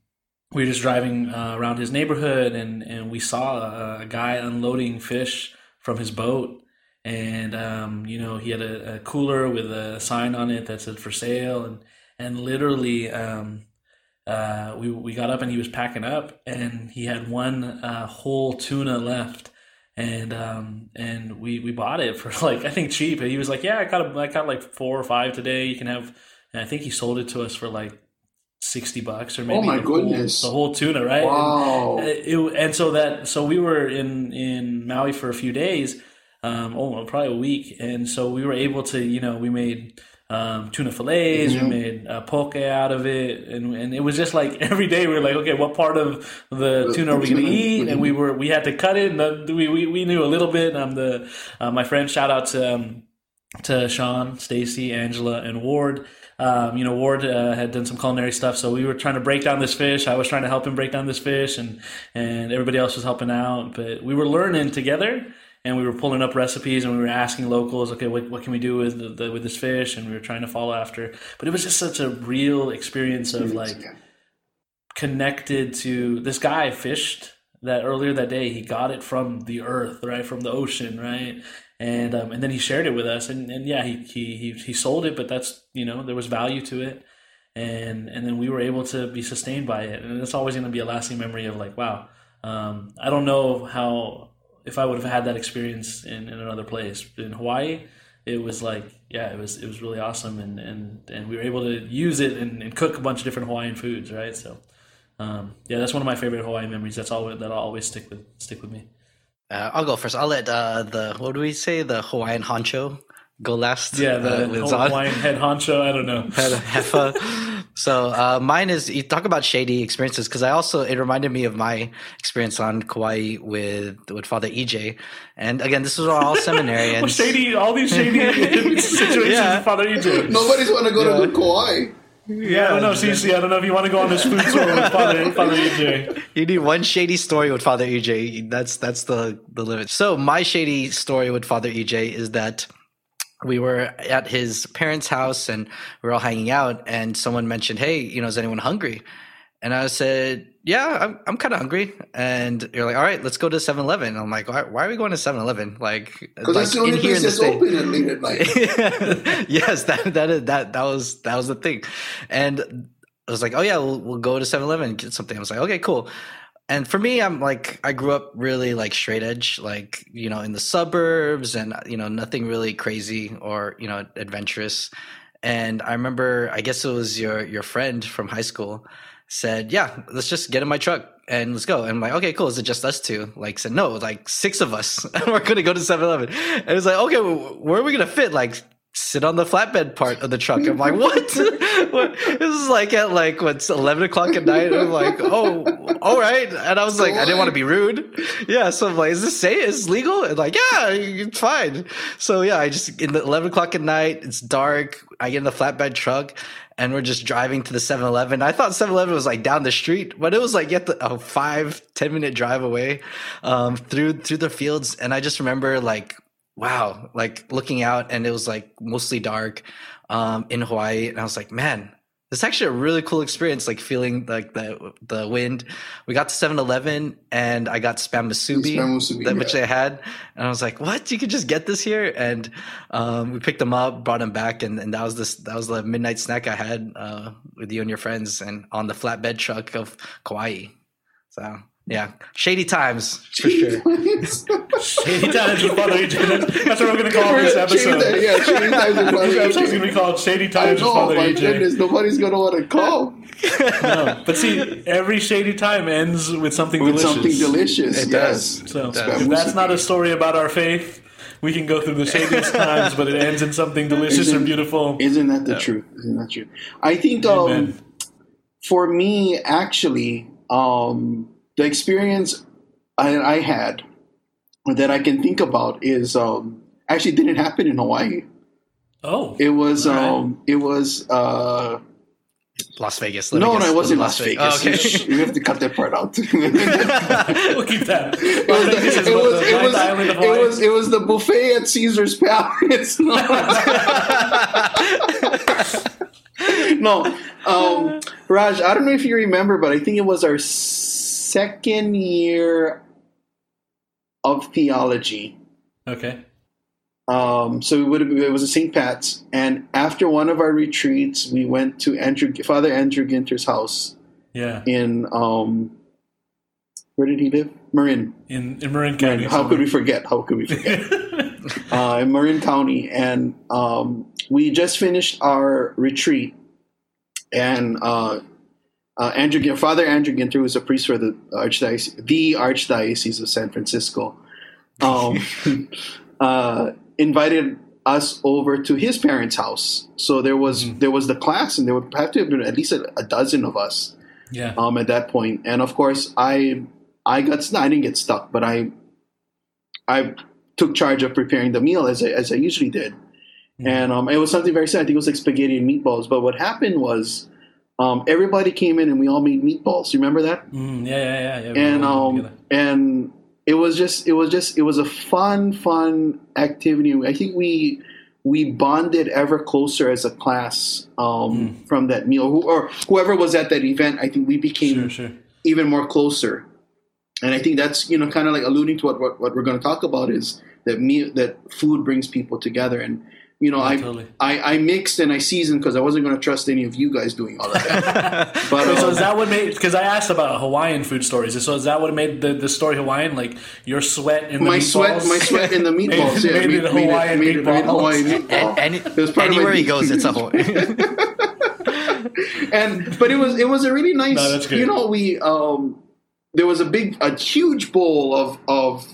we were just driving uh, around his neighborhood, and and we saw a, a guy unloading fish from his boat and um, you know he had a, a cooler with a sign on it that said for sale. And and literally um, uh, we we got up and he was packing up and he had one uh, whole tuna left. And um, and we we bought it for like I think cheap. And he was like yeah I got a, I got like four or five today. You can have and I think he sold it to us for like sixty bucks or maybe Oh my the whole- goodness. the whole tuna right? Wow. and, it, and so that so we were in in Maui for a few days um, oh, probably a week. And so we were able to, you know, we made um, tuna fillets, we made uh, poke out of it, and and it was just like every day we were like, okay, what part of the tuna are we going to tuna. eat? And we were we had to cut it, and uh, we, we we knew a little bit. Um, the uh, my friend, shout out to um, to Sean, Stacy, Angela, and Ward. Um, you know, Ward uh, had done some culinary stuff, so we were trying to break down this fish. I was trying to help him break down this fish, and and everybody else was helping out. But we were learning together, and we were pulling up recipes, and we were asking locals, okay, what, what can we do with the, the, with this fish? And we were trying to follow after. But it was just such a real experience of like connected to this guy fished that earlier that day. He got it from the earth right from the ocean right? And um, and then he shared it with us and, and yeah he, he he he sold it but that's you know there was value to it. And and then we were able to be sustained by it. And it's always going to be a lasting memory of like wow um, I don't know how if I would have had that experience in, in another place in Hawaii it was like yeah it was it was really awesome and and, and we were able to use it and, and cook a bunch of different Hawaiian foods right so um, yeah, that's one of my favorite Hawaii memories. That's all that'll always stick with stick with me. Uh, I'll go first. I'll let uh, the what do we say? The Hawaiian honcho go last. Yeah, the uh, with whole Zahn. Hawaiian head honcho. I don't know. Head Heffa. so uh, mine is you talk about shady experiences because I also it reminded me of my experience on Kauai with with Father EJ, and again this was all seminarians. Well, shady, all these shady situations Yeah. with Father EJ. Nobody's want to go to Kauai. Yeah, I don't know, CC. I don't know if you want to go on this food tour with Father Father EJ. You need one shady story with Father EJ. That's that's the the limit. So my shady story with Father EJ is that we were at his parents' house and we were all hanging out, and someone mentioned, "Hey, you know, is anyone hungry?" And I said, "Yeah, I'm I'm kind of hungry." And you're like, "All right, let's go to 7-Eleven." I'm like, "Why, why are we going to 7-Eleven?" Like, Because like that's the only place that's States. open at late at night. yes, that that is, that that was that was the thing, and I was like, oh yeah, we'll, we'll go to 7-Eleven and get something. I was like, okay, cool. And for me, I'm like, I grew up really like straight edge, like you know, in the suburbs, and you know, nothing really crazy or you know, adventurous. And I remember, I guess it was your your friend from high school said, yeah, let's just get in my truck and let's go. And I'm like, okay, cool. Is it just us two? Like, said no, like six of us. we're gonna go to 7-Eleven. And it's like, okay, well, where are we gonna fit? Like, sit on the flatbed part of the truck. I'm like, what? what? This is like at like what's 11 o'clock at night. I'm like, oh, all right. And I was like, I didn't want to be rude. Yeah. So I'm like, is this say Is legal? And like, yeah, it's fine. So yeah, I just in the 11 o'clock at night. It's dark. I get in the flatbed truck. And we're just driving to the 7-Eleven. I thought 7-Eleven was like down the street, but it was like yet a five, 10 minute drive away um, through through the fields. And I just remember like wow, like looking out and it was like mostly dark um, in Hawaii. And I was like, man, this is actually a really cool experience, like feeling like the the wind. We got to 7-Eleven and I got spam musubi, Spam that, which yeah. they had. And I was like, what? You could just get this here? And um, we picked them up, brought them back, and, and that was this that was the midnight snack I had uh, with you and your friends and on the flatbed truck of Kauai. So yeah, shady times for sure. Shady Times with Father EJ. That's, that's what we're going to call this episode. Shady, yeah, shady times with Father This episode's going to be called Shady I Times with Father my EJ. goodness, nobody's gonna want to call No, but see, every shady time ends with something with delicious. something delicious. It yes. does. So does. if that's not a story about our faith, we can go through the shadiest times, but it ends in something delicious Isn't- and beautiful. Isn't that the truth? Isn't that true? I think um, for me, actually, um, the experience I, I had that I can think about is um, actually didn't happen in Hawaii. Oh, It was All right. um, it was uh, Las Vegas. let no, guess. no, it wasn't Was Las Vegas. Oh, okay. we have to cut that part out. we'll keep that. It was, This it, was, it, was, it was it was the buffet at Caesar's Palace. no, um, Raj, I don't know if you remember, but I think it was our second year of theology. Okay. Um, so it would have, it was a St. Pat's, and after one of our retreats, we went to Andrew, Father Andrew Ginter's house Yeah. in um, where did he live? Marin. In, in Marin County. How could we forget? How could we forget? uh, in Marin County, and um, we just finished our retreat, and uh, uh, Andrew, Father Andrew Ginter, was a priest for the archdiocese, the archdiocese of San Francisco, um, uh, invited us over to his parents' house. So there was there was the class, and there would have to have been at least a, a dozen of us Yeah. um, at that point. And of course, I I got I didn't get stuck, but I I took charge of preparing the meal as I, as I usually did, and um, it was something very sad. I think it was like spaghetti and meatballs. But what happened was. Um, everybody came in and we all made meatballs. You remember that? Mm, yeah, yeah, yeah. yeah And um, and it was just it was just it was a fun fun activity. I think we we bonded ever closer as a class um, Hmm. from that meal. Who, or whoever was at that event, I think we became Sure, sure. even more closer. And I think that's you know kind of like alluding to what, what, what we're going to talk about is that me that food brings people together. And you know Yeah, I, totally. I I mixed and I seasoned because I wasn't going to trust any of you guys doing all of that. but so um, is that what made? Because I asked about Hawaiian food stories. So is that what made the, the story Hawaiian? Like your sweat in the my meatballs? sweat my sweat in the meatballs made, yeah made, it Hawaiian made it- meatballs. made it Hawaiian meatball. And, and It part of my anywhere he goes, it's a whole. and but it was it was a really nice No, that's good. you know we um there was a big a huge bowl of of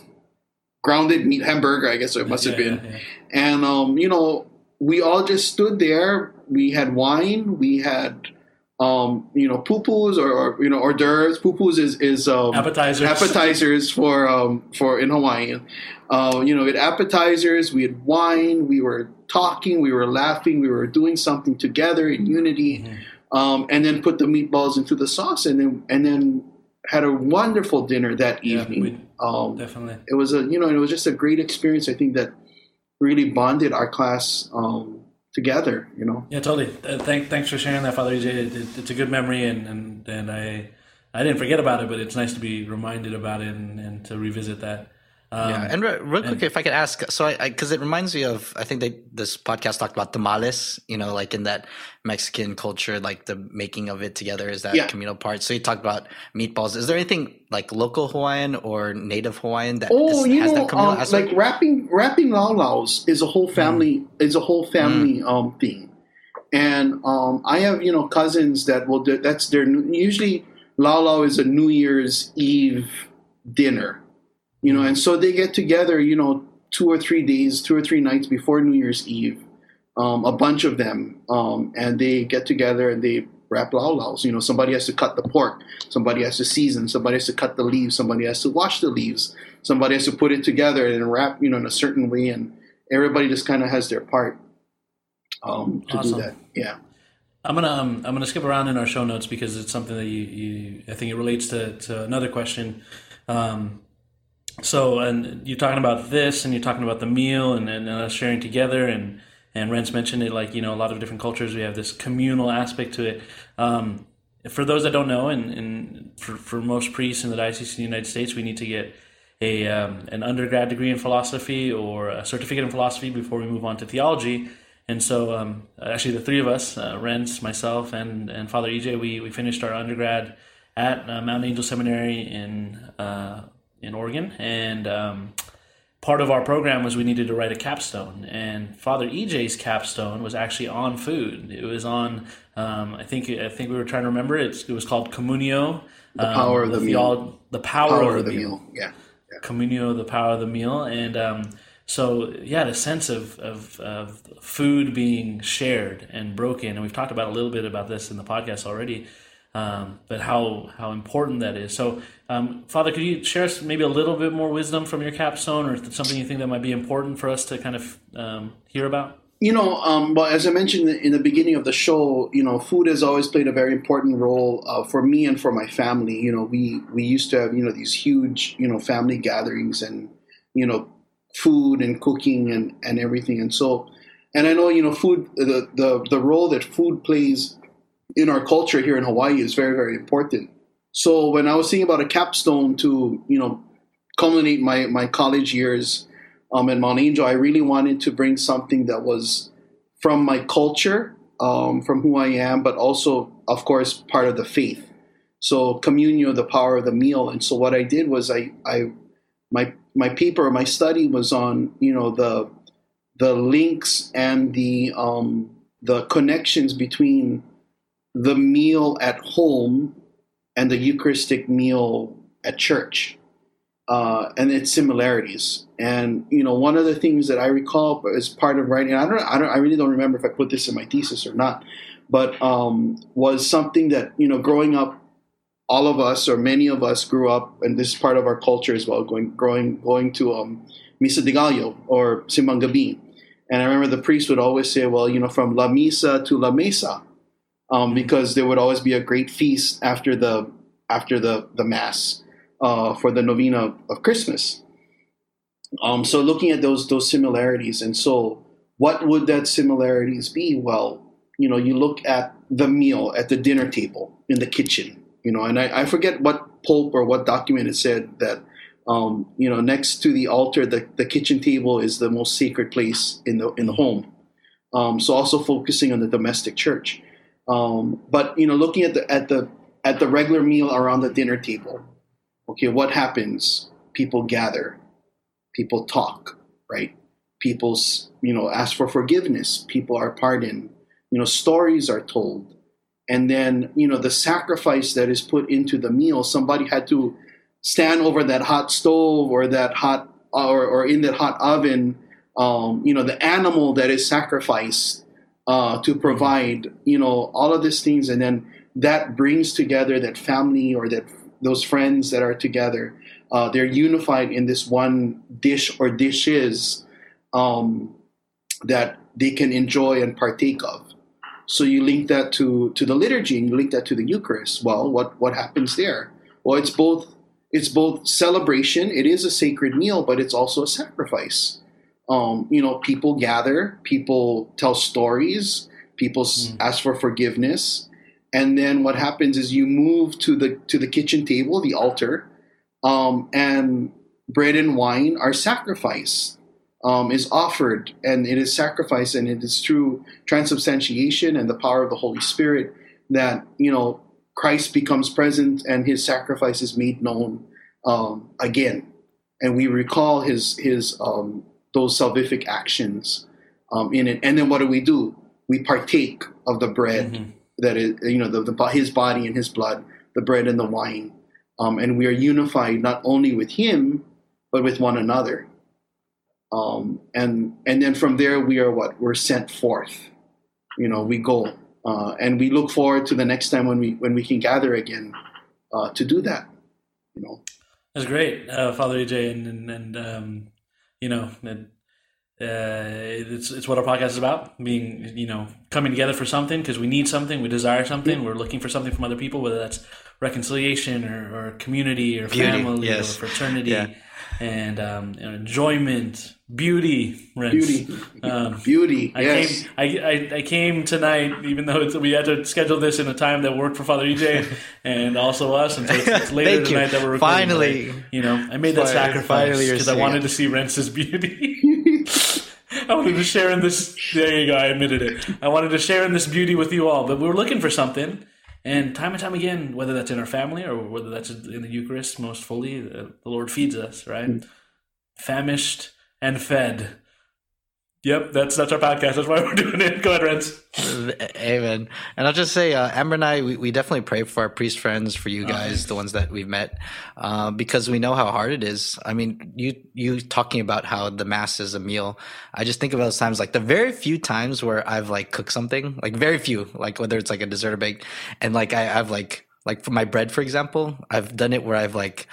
grounded meat hamburger i guess it must have been yeah, yeah. And um you know we all just stood there we had wine we had um you know pupus or, or you know hors d'oeuvres pupus is is um Appetizers. appetizers for um for in hawaiian uh, you know, we had appetizers, we had wine, we were talking, we were laughing, we were doing something together in unity, Mm-hmm. um, and then put the meatballs into the sauce, and then and then had a wonderful dinner that Yeah, evening. we- um, Definitely. it was a you know it was just a great experience. I think that really bonded our class um, together. You know. Yeah, totally. Uh, thank, thanks for sharing that, Father EJ. It, it, it's a good memory, and, and, and I I didn't forget about it, but it's nice to be reminded about it and, and to revisit that. Um, Yeah, and re- real quick, if I could ask, so I because it reminds me of, I think they this podcast talked about tamales, you know, like in that Mexican culture, like the making of it together is that Yeah. communal part. So you talked about meatballs. Is there anything like local Hawaiian or native Hawaiian that Oh, is- you has know, that communal um, aspect? like wrapping wrapping lau laus is a whole family is a whole family um thing, and um I have you know cousins that will do that's their usually lau lau is a New Year's Eve dinner, you know, and so they get together you know two or three days, two or three nights before New Year's Eve, um, a bunch of them, um, and they get together and they wrap lau laus. You know, somebody has to cut the pork, somebody has to season, somebody has to cut the leaves, somebody has to wash the leaves, somebody has to put it together and wrap, you know, in a certain way, and everybody just kind of has their part um, to Awesome. do that. Yeah. I'm gonna um, I'm gonna skip around in our show notes because it's something that you, you I think it relates to, to another question. Um, so and you're talking about this and you're talking about the meal and, and us sharing together and and Rents mentioned it like you know a lot of different cultures we have this communal aspect to it. Um, for those that don't know, and, and for, for most priests in the Diocese in the United States, we need to get a um, an undergrad degree in philosophy or a certificate in philosophy before we move on to theology. And so, um, actually, the three of us, uh, Rents, myself, and and Father EJ, we we finished our undergrad at uh, Mount Angel Seminary in uh, in Oregon, and um, part of our program was we needed to write a capstone, and Father EJ's capstone was actually on food. It was on, um, I think, I think we were trying to remember it. It was called Communio, the power of the meal. the power, Power of the, meal. Yeah. yeah. Communio, the power of the meal, and um, so yeah, the sense of, of of food being shared and broken, and we've talked about a little bit about this in the podcast already, um, but how how important that is. So, um, Father, could you share us maybe a little bit more wisdom from your capstone, or something you think that might be important for us to kind of um, hear about? You know, um, well, as I mentioned in the beginning of the show, you know, food has always played a very important role uh, for me and for my family. You know, we we used to have you know these huge you know family gatherings and you know food and cooking and and everything. And so, and I know you know food the the the role that food plays in our culture here in Hawaii is very very important. So when I was thinking about a capstone to you know culminate my my college years um, at Mount Angel, I really wanted to bring something that was from my culture, um, from who I am, but also, of course, part of the faith. So communion, the power of the meal. And so what I did was I, I my my paper, my study was on you know the the links and the um, the connections between the meal at home and the Eucharistic meal at church uh, and its similarities. And you know, one of the things that I recall as part of writing, I don't, I don't, I really don't remember if I put this in my thesis or not, but um, was something that you know, growing up, all of us or many of us grew up, and this is part of our culture as well, going, growing, going to um, Misa de Gallo or Simbang Gabi. And I remember the priest would always say, well, you know, from La Misa to La Mesa, um, because there would always be a great feast after the after the the mass uh, for the novena of Christmas. Um, so looking at those those similarities, and so what would that similarities be? Well, you know, you look at the meal at the dinner table in the kitchen, you know, and I, I forget what pope or what document it said that um, you know next to the altar, the, the kitchen table is the most sacred place in the in the home. Um, so also focusing on the domestic church, um, but you know, looking at the at the at the regular meal around the dinner table, okay, what happens? People gather, people talk, right? People, you know, ask for forgiveness. People are pardoned. You know, stories are told, and then you know the sacrifice that is put into the meal. Somebody had to stand over that hot stove or that hot or, or in that hot oven. Um, you know, the animal that is sacrificed uh, to provide. You know, all of these things, and then that brings together that family or that those friends that are together. Uh, they're unified in this one dish or dishes um, that they can enjoy and partake of. So you link that to to the liturgy and you link that to the Eucharist. Well, what what happens there? Well, it's both it's both celebration. It is a sacred meal, but it's also a sacrifice. Um, you know, people gather, people tell stories, people s ask for forgiveness, and then what happens is you move to the to the kitchen table, the altar, um, and bread and wine are sacrificed. Um, is offered and it is sacrificed and it is through transubstantiation and the power of the Holy Spirit that you know Christ becomes present and his sacrifice is made known um, again, and we recall his his um, those salvific actions um, in it. And then what do we do? We partake of the bread that is you know the, the his body and his blood, the bread and the wine, um, and we are unified not only with him but with one another. Um, and and then from there we are what we're sent forth. You know we go uh, and we look forward to the next time when we when we can gather again uh, to do that. You know. That's great, uh, Father EJ, and and, and um, you know, and, uh, it's it's what our podcast is about. Being you know coming together for something because we need something, we desire something, we're looking for something from other people, whether that's reconciliation or, or community or Beauty, family yes. or fraternity. Yeah. And um, know, enjoyment, beauty, Renz. Beauty, Um, beauty. I yes. came. I, I, I came tonight, even though it's, we had to schedule this in a time that worked for Father EJ and also us, and so it's, it's later Thank you. tonight that we're recording. Finally. but, you know, I made that Fi- sacrifice because I wanted to see Rence's beauty. I wanted to share in this. There you go. I admitted it. I wanted to share in this beauty with you all, but we were looking for something. And time and time again, whether that's in our family or whether that's in the Eucharist, most fully, the, the Lord feeds us, right? Famished and fed. Yep, that's that's our podcast. That's why we're doing it. Go ahead, Renz. Amen. And I'll just say, uh, Amber and I, we, we definitely pray for our priest friends, for you guys, the ones that we've met, uh, because we know how hard it is. I mean, you you talking about how the mass is a meal. I just think of those times, like the very few times where I've like cooked something, like very few, like whether it's like a dessert or bake, and like I, I've like like for my bread, for example, I've done it where I've like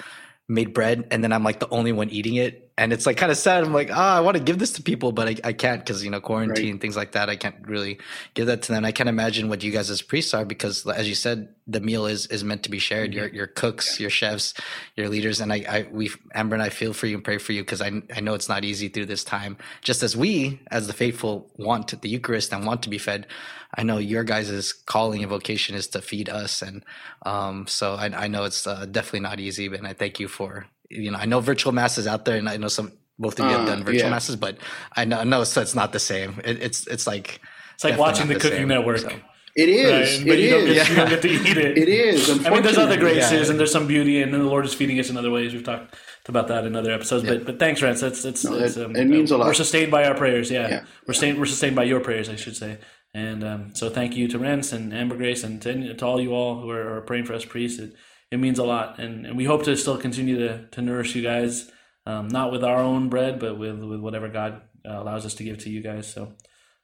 made bread and then I'm like the only one eating it. And it's like kind of sad. I'm like, ah, I want to give this to people, but I, I can't because, you know, quarantine, things like that. I can't really give that to them. I can't imagine what you guys as priests are because, as you said, the meal is is meant to be shared. Your your cooks, your chefs, your leaders. And I, I we, Amber and I feel for you and pray for you because I, I know it's not easy through this time. Just as we, as the faithful, want the Eucharist and want to be fed, I know your guys' calling and vocation is to feed us. And um, so I, I know it's uh, definitely not easy, and I thank you for, you know, I know virtual mass is out there and I know some, both of you have Uh, done virtual yeah. masses, but I know, I know it's, it's not the same. It, it's, it's like, It's like watching not the Cooking same, Network. so. It is. Right? But It you don't, is. get, you don't get to eat it. It is. I mean, there's other graces Yeah. and there's some beauty, and then the Lord is feeding us in other ways. We've talked about that in other episodes. But but thanks, Rance. That's that's, No, that's it- um, it means a lot. We're sustained by our prayers. Yeah, Yeah. we're sustained. We're sustained by your prayers, I should say. And um, so thank you to Rance and Amber Grace and to, to all you all who are, are praying for us priests. It, it means a lot, and, and we hope to still continue to, to nourish you guys, um, not with our own bread, but with with whatever God uh, allows us to give to you guys. So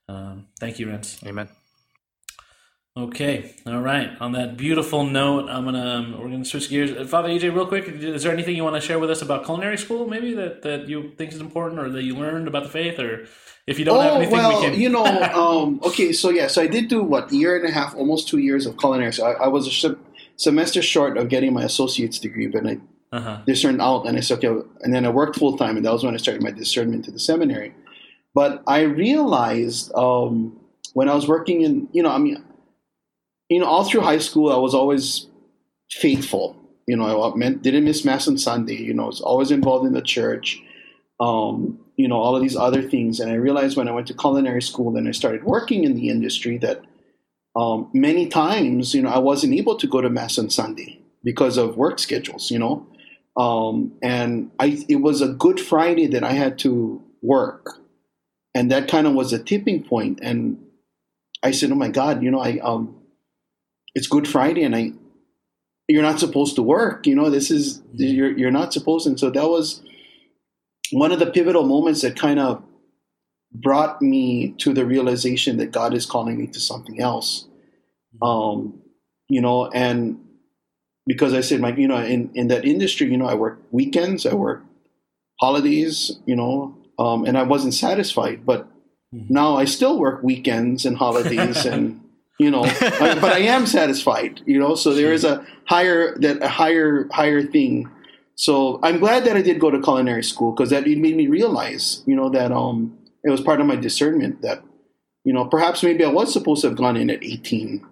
um, thank you, Rance. Amen. Okay, all right. On that beautiful note, I'm gonna um, we're gonna switch gears. Uh, Father AJ, real quick, is there anything you want to share with us about culinary school, maybe that that you think is important, or that you learned about the faith, or if you don't have Oh anything, well, we can. Well, you know, um, okay, so yeah, so I did do what year and a half, almost two years of culinary. So I, I was a semester short of getting my associate's degree, but I uh-huh. discerned out, and I said, okay, and then I worked full time, and that was when I started my discernment to the seminary. But I realized um, when I was working in, you know, I mean, you know, all through high school, I was always faithful. You know, I meant didn't miss mass on Sunday. You know, I was always involved in the church. Um, you know, all of these other things, and I realized when I went to culinary school and I started working in the industry that um, many times, you know, I wasn't able to go to mass on Sunday because of work schedules. You know, um, and I it was a Good Friday that I had to work, and that kind of was a tipping point. And I said, "Oh my God, you know, I um, it's Good Friday, and I you're not supposed to work. You know, this is you're you're not supposed." And so that was one of the pivotal moments that kind of brought me to the realization that God is calling me to something else. Um, you know, and because I said, my, you know, in, in that industry, you know, I work weekends, I work holidays, you know, um, and I wasn't satisfied. But now I still work weekends and holidays, and you know, I- but I am satisfied, you know. So there is a higher that a higher higher thing. So I'm glad that I did go to culinary school because that it made me realize, you know, that um, it was part of my discernment that, you know, perhaps maybe I was supposed to have gone in at 18,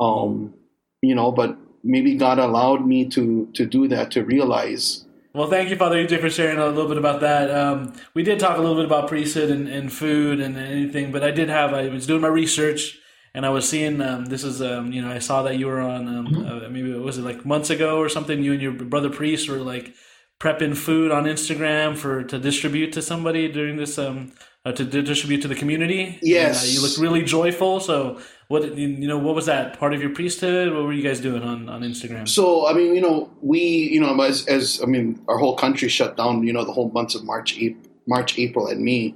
um, you know, but maybe God allowed me to to do that to realize. Well, thank you, Father EJ, for sharing a little bit about that. Um, we did talk a little bit about priesthood and, and food and anything, but I did have, I was doing my research and I was seeing, um, this is, um, you know, I saw that you were on, um, uh, maybe, was it like months ago or something? You and your brother priest were like prepping food on Instagram for, to distribute to somebody during this, um, uh, to, to distribute to the community. Yes. Uh, you look really joyful. So what, you know, what was that part of your priesthood? What were you guys doing on, on Instagram? So I mean, you know, we, you know, as as I mean, our whole country shut down. You know, the whole months of March, April, March, April, and May,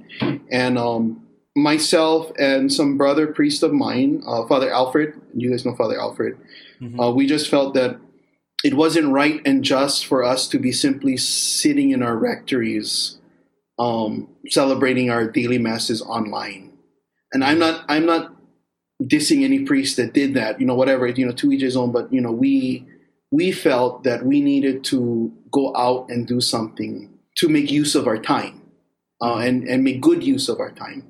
and um, myself and some brother priest of mine, uh, Father Alfred. You guys know Father Alfred. Uh, we just felt that it wasn't right and just for us to be simply sitting in our rectories, um, celebrating our daily masses online. And I'm not, I'm not dissing any priest that did that. You know, whatever. You know, to each his own. But you know, we we felt that we needed to go out and do something to make use of our time, uh, and and make good use of our time.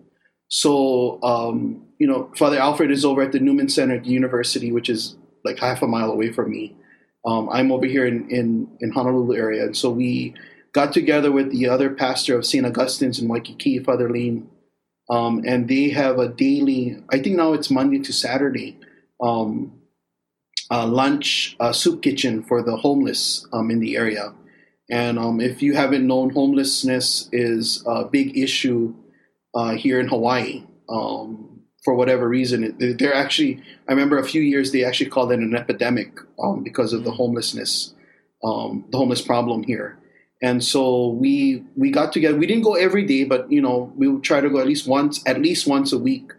So, um, you know, Father Alfred is over at the Newman Center at the university, which is like half a mile away from me. Um, I'm over here in, in, in Honolulu area. And so we got together with the other pastor of St. Augustine's in Waikiki, Father Lean, um, and they have a daily, I think now it's Monday to Saturday, um, uh, lunch uh, soup kitchen for the homeless um, in the area. And um, if you haven't known, homelessness is a big issue uh, here in Hawaii. Um, for whatever reason, they're actually. I remember a few years they actually called it an epidemic um, because of the homelessness, um, the homeless problem here. And so we we got together. We didn't go every day, but you know we would try to go at least once, at least once a week,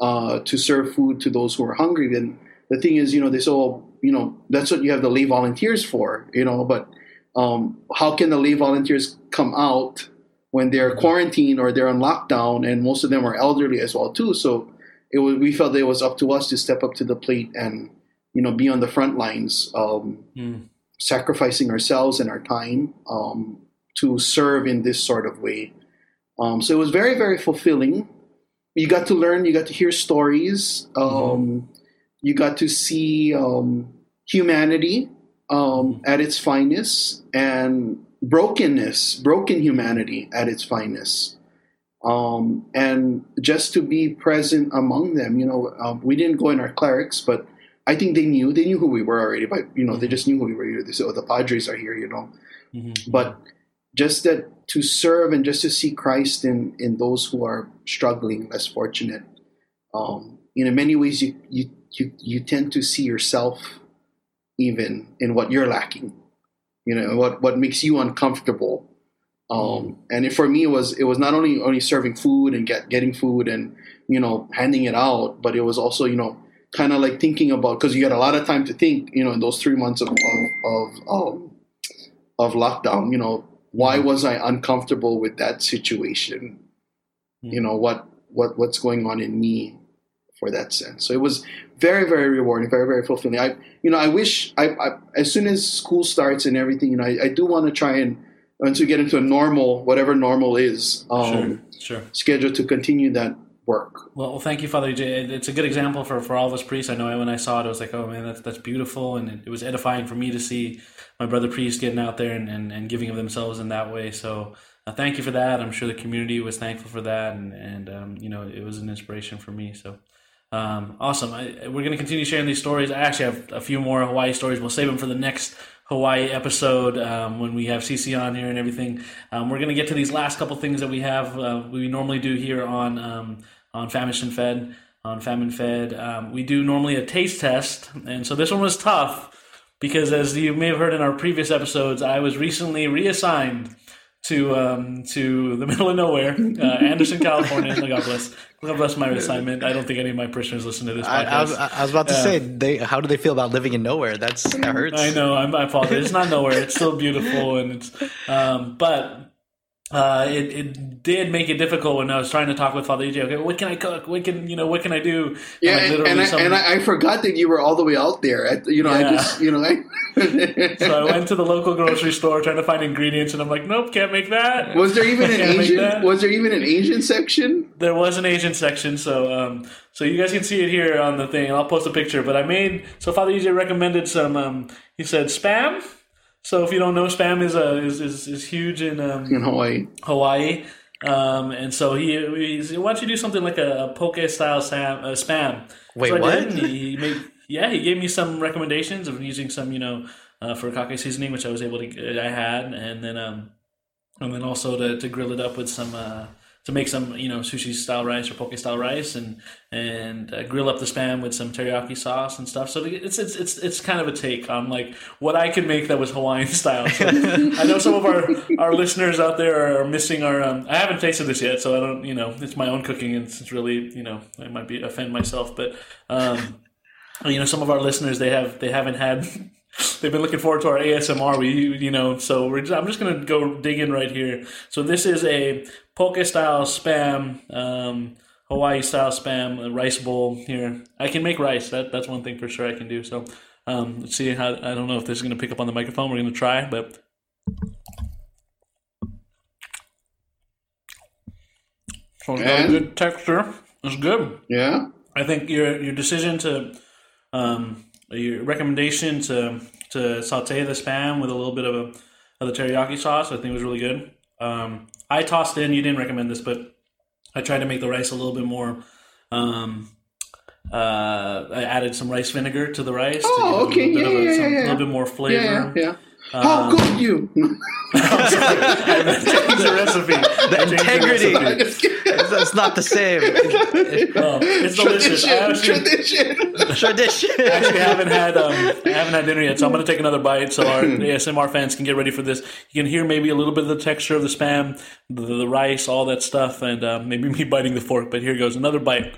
uh, to serve food to those who are hungry. And the thing is, you know, they say, oh, you know, that's what you have the lay volunteers for, you know. But um, how can the lay volunteers come out when they're quarantined or they're on lockdown? And most of them are elderly as well too. So it was, we felt it was up to us to step up to the plate and you know be on the front lines, um, sacrificing ourselves and our time um, to serve in this sort of way. Um, so it was very very fulfilling. You got to learn. You got to hear stories. Um, You got to see um, humanity um, at its finest and brokenness, broken humanity at its finest um, and just to be present among them. You know, um, we didn't go in our clerics, but I think they knew they knew who we were already. But you know, they just knew who we were. They said, "Oh, the Padres are here," you know. But just that to serve and just to see Christ in in those who are struggling, less fortunate. Um, in many ways, you you you you tend to see yourself even in what you're lacking. You know, what what makes you uncomfortable. Um, and it, for me, it was it was not only only serving food and get getting food and you know handing it out, but it was also you know kind of like thinking about because you had a lot of time to think. You know, in those three months of of of, um, of lockdown, you know, why was I uncomfortable with that situation? You know what what what's going on in me for that sense. So it was very very rewarding, very very fulfilling. I you know I wish I, I as soon as school starts and everything, you know, I, I do want to try and once we get into a normal whatever normal is um, Sure, sure. schedule to continue that work. Well, well, thank you, Father. It's a good example for, for all of us priests. I know when I saw it, I was like, oh man, that's that's beautiful, and it, it was edifying for me to see my brother priests getting out there and, and, and giving of themselves in that way. So uh, thank you for that. I'm sure the community was thankful for that, and and um, you know it was an inspiration for me. So. Um, awesome. I, we're going to continue sharing these stories. I actually have a few more Hawaii stories. We'll save them for the next Hawaii episode um, when we have CC on here and everything. Um, we're going to get to these last couple things that we have uh, we normally do here on um, on Famished and Fed on Famine Fed. Um, we do normally a taste test, and so this one was tough because, as you may have heard in our previous episodes, I was recently reassigned to um, to the middle of nowhere, uh, Anderson, California. God bless, God bless my assignment. I don't think any of my parishioners listen to this I, I, was, I was about to Yeah. say, they, how do they feel about living in nowhere? That's that hurts. I know. I'm, I apologize. It's not nowhere. It's still beautiful, and it's. Um, but uh, it, it did make it difficult when I was trying to talk with Father EJ. Okay, what can I cook? What can you know? What can I do? Yeah, and, literally and, I, and I, I forgot that you were all the way out there. I, you know, I just, you know, I, so I went to the local grocery store trying to find ingredients, and I'm like, nope, can't make that. was there even an Asian? Was there even an Asian section? there was an Asian section, so um, so you guys can see it here on the thing. I'll post a picture. But I made so Father EJ recommended some. Um, he said spam. So if you don't know, spam is a is is, is huge in um, In Hawaii. Hawaii. Um, and so he, he's, why don't you do something like a, a poke style sam, uh, spam? Wait, so what? He, he made, yeah, he gave me some recommendations of using some, you know, uh, furikake seasoning, which I was able to, I had, and then, um, and then also to, to grill it up with some, uh, to make some, you know, sushi style rice or poke style rice, and and uh, grill up the spam with some teriyaki sauce and stuff. So it's it's it's it's kind of a take on like what I could make that was Hawaiian style. So I know some of our our listeners out there are missing our. Um, I haven't tasted this yet, so I don't. You know, it's my own cooking, and it's really you know I might be offend myself, but um, you know some of our listeners they have they haven't had. They've been looking forward to our ASMR. We, you know, so I'm just gonna go dig in right here. So this is a poke style spam, um, Hawaii style spam a rice bowl here. I can make rice. That that's one thing for sure I can do. So um, let's see how. I don't know if this is gonna pick up on the microphone. We're gonna try, but so it's got a good texture. It's good. Yeah. I think your your decision to um, your recommendation to to saute the spam with a little bit of a of the teriyaki sauce, I think was really good. Um, I tossed in. You didn't recommend this, but I tried to make the rice a little bit more. Um, uh, I added some rice vinegar to the rice. to Oh, give it okay. A little, bit Yeah, a, yeah, some- yeah, yeah. little bit more flavor. Yeah, yeah, yeah. Um, How could you? I changed the recipe. The integrity. I'm just kidding. That's not the same. Oh, it's delicious. I Tradition. actually, Tradition. Tradition. actually haven't had um, I haven't had dinner yet, so I'm gonna take another bite so our ASMR fans can get ready for this. You can hear maybe a little bit of the texture of the spam, the, the rice, all that stuff, and uh, maybe me biting the fork. But here goes another bite.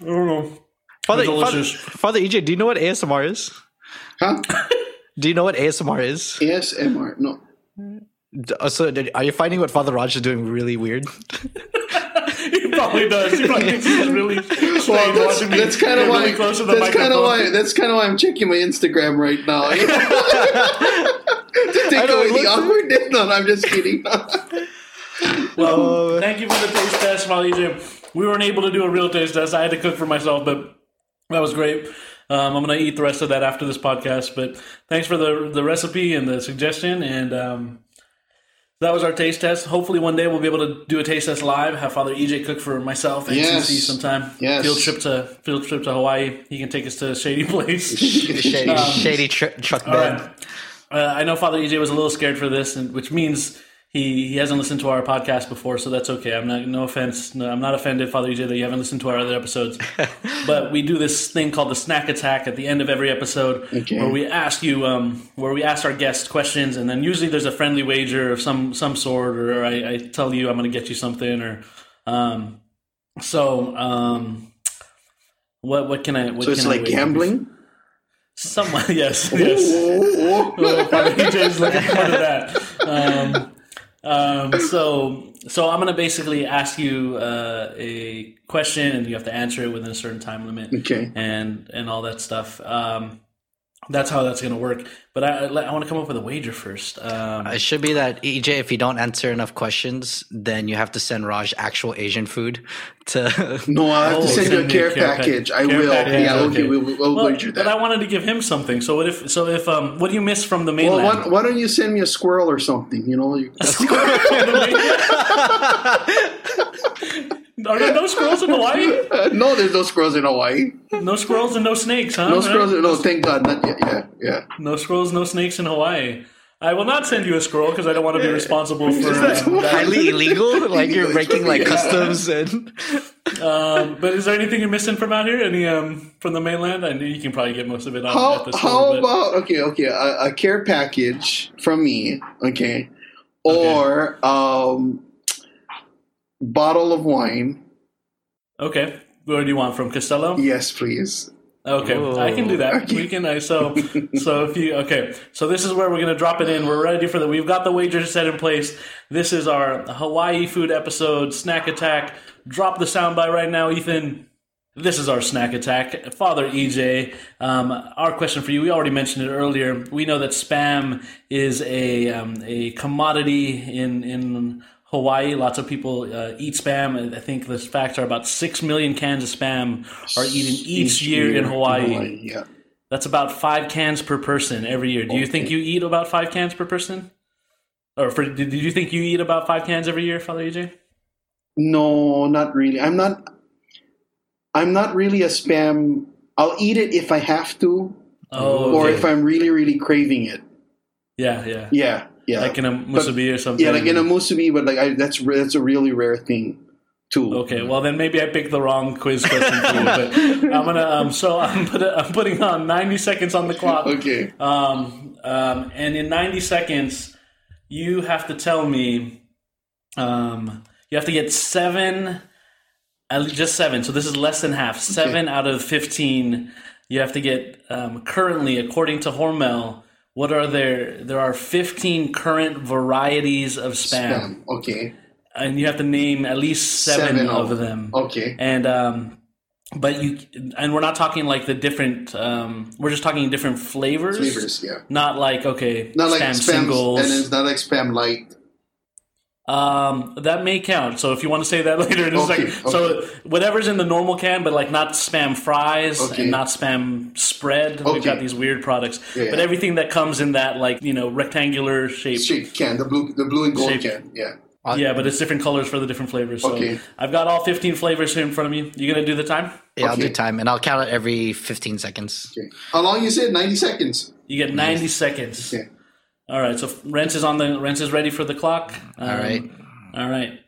I don't know. Father, Father. Father EJ, do you know what ASMR is? Huh? Do you know what ASMR is? ASMR. No. Uh, So, did- are you finding what Father Raj is doing really weird? He probably does. He probably thinks he's really strange Well, that's, that's kind of why. really close to the that's kind of why. That's kind of why I'm checking my Instagram right now. to take away the looks- awkwardness. No, I'm just kidding. Well, thank you for the taste test, Molly Jim. We weren't able to do a real taste test. I had to cook for myself, but that was great. Um, I'm gonna eat the rest of that after this podcast. But thanks for the the recipe and the suggestion, and um, that was our taste test. Hopefully, one day we'll be able to do a taste test live. Have Father EJ cook for myself and Yes. CC sometime. Yes. Field trip to field trip to Hawaii. He can take us to a shady place. shady, shady tr- truck bed. right. Uh, I know Father EJ was a little scared for this, and which means he, he hasn't listened to our podcast before, so that's okay. I'm not no offense. No, I'm not offended, Father EJ, that you haven't listened to our other episodes. but we do this thing called the snack attack at the end of every episode, Okay. where we ask you, um, where we ask our guests questions, and then usually there's a friendly wager of some some sort, or I, I tell you I'm going to get you something, or um, so um, what what can I? What so it's like gambling. Somewhat, yes, yes. Father EJ's looking forward to that. Um, um, so, so I'm going to basically ask you uh, a question, and you have to answer it within a certain time limit, Okay. and and all that stuff. Um, that's how that's going to work. But I, I want to come up with a wager first. Um, It should be that EJ, if you don't answer enough questions, then you have to send Raj actual Asian food to. No, I have Oh, to send you a care, care package. pack- I care will. package, yeah, okay. okay. We will we'll well, wager but I wanted to give him something. So what if? So if um, what do you miss from the Well, mainland? why, why don't you send me a squirrel or something? You know, you, Are there no squirrels in Hawaii? Uh, no, there's no squirrels in Hawaii. No squirrels and no snakes, huh? No squirrels. No, thank God, not yet. Yeah, yeah. No squirrels, no snakes in Hawaii. I will not send you a squirrel because I don't want to be responsible for. that- that. Highly illegal, like you're breaking like Yeah. customs and Um, but is there anything you're missing from out here? Any um, from the mainland? I know you can probably get most of it on, How at the how but- about okay, okay, a, a care package from me, okay, or um, bottle of wine. Okay, what do you want from Costello? Yes, please. Okay, I can do that. We can. Uh, so, so if you okay, so this is where we're gonna drop it in. We're ready for the. We've got the wager set in place. This is our Hawaii food episode, snack attack. Drop the sound by right now, Ethan. This is our snack attack. Father EJ, um, our question for you, we already mentioned it earlier. We know that spam is a, um, a commodity in, in Hawaii. Lots of people uh, eat spam. I think the facts are about 6 million cans of spam are eaten each, year, in Hawaii. Yeah. That's about five cans per person every year. Do you think you eat about five cans per person? Or for, did you think you eat about five cans every year, Father EJ? No, not really. I'm not. I'm not really a spam. I'll eat it if I have to, Oh, or if I'm really, really craving it. yeah, yeah, Yeah, yeah. like in a But- musubi or something. yeah, like in a musubi, but like I, that's that's a really rare thing, too. Okay, well then maybe I picked the wrong quiz question for you, but I'm gonna. Um, so I'm put, I'm putting on 90 seconds on the clock. Okay. Um, um, and in 90 seconds, you have to tell me. Um, you have to get seven, just seven. So this is less than half. Seven out of 15. You have to get um, currently, according to Hormel. What are there? There are 15 current varieties of spam, Spam. Okay. and you have to name at least seven, Seven of of them. Okay. And um, but you and we're not talking like the different. Um, we're just talking different flavors. Flavors. Yeah. Not like okay, Not like spam spam, singles. and it's not like spam light. Um, that may count. So if you want to say that later in a Okay, second. So whatever's in the normal can, but like not spam fries Okay. and not spam spread. We've got these weird products, Yeah, but yeah. everything that comes in that like you know rectangular shape. Shape can the blue the blue and gold Shape. can. Yeah. Yeah, but it's different colors for the different flavors. So Okay. I've got all 15 flavors here in front of you. You gonna do the time? Yeah, I'll do time, and I'll count it every 15 seconds. Okay. How long you said? Ninety seconds. You get 90 seconds. Okay. All right, so Renz is on the Renz is ready for the clock. Um, All right. all right.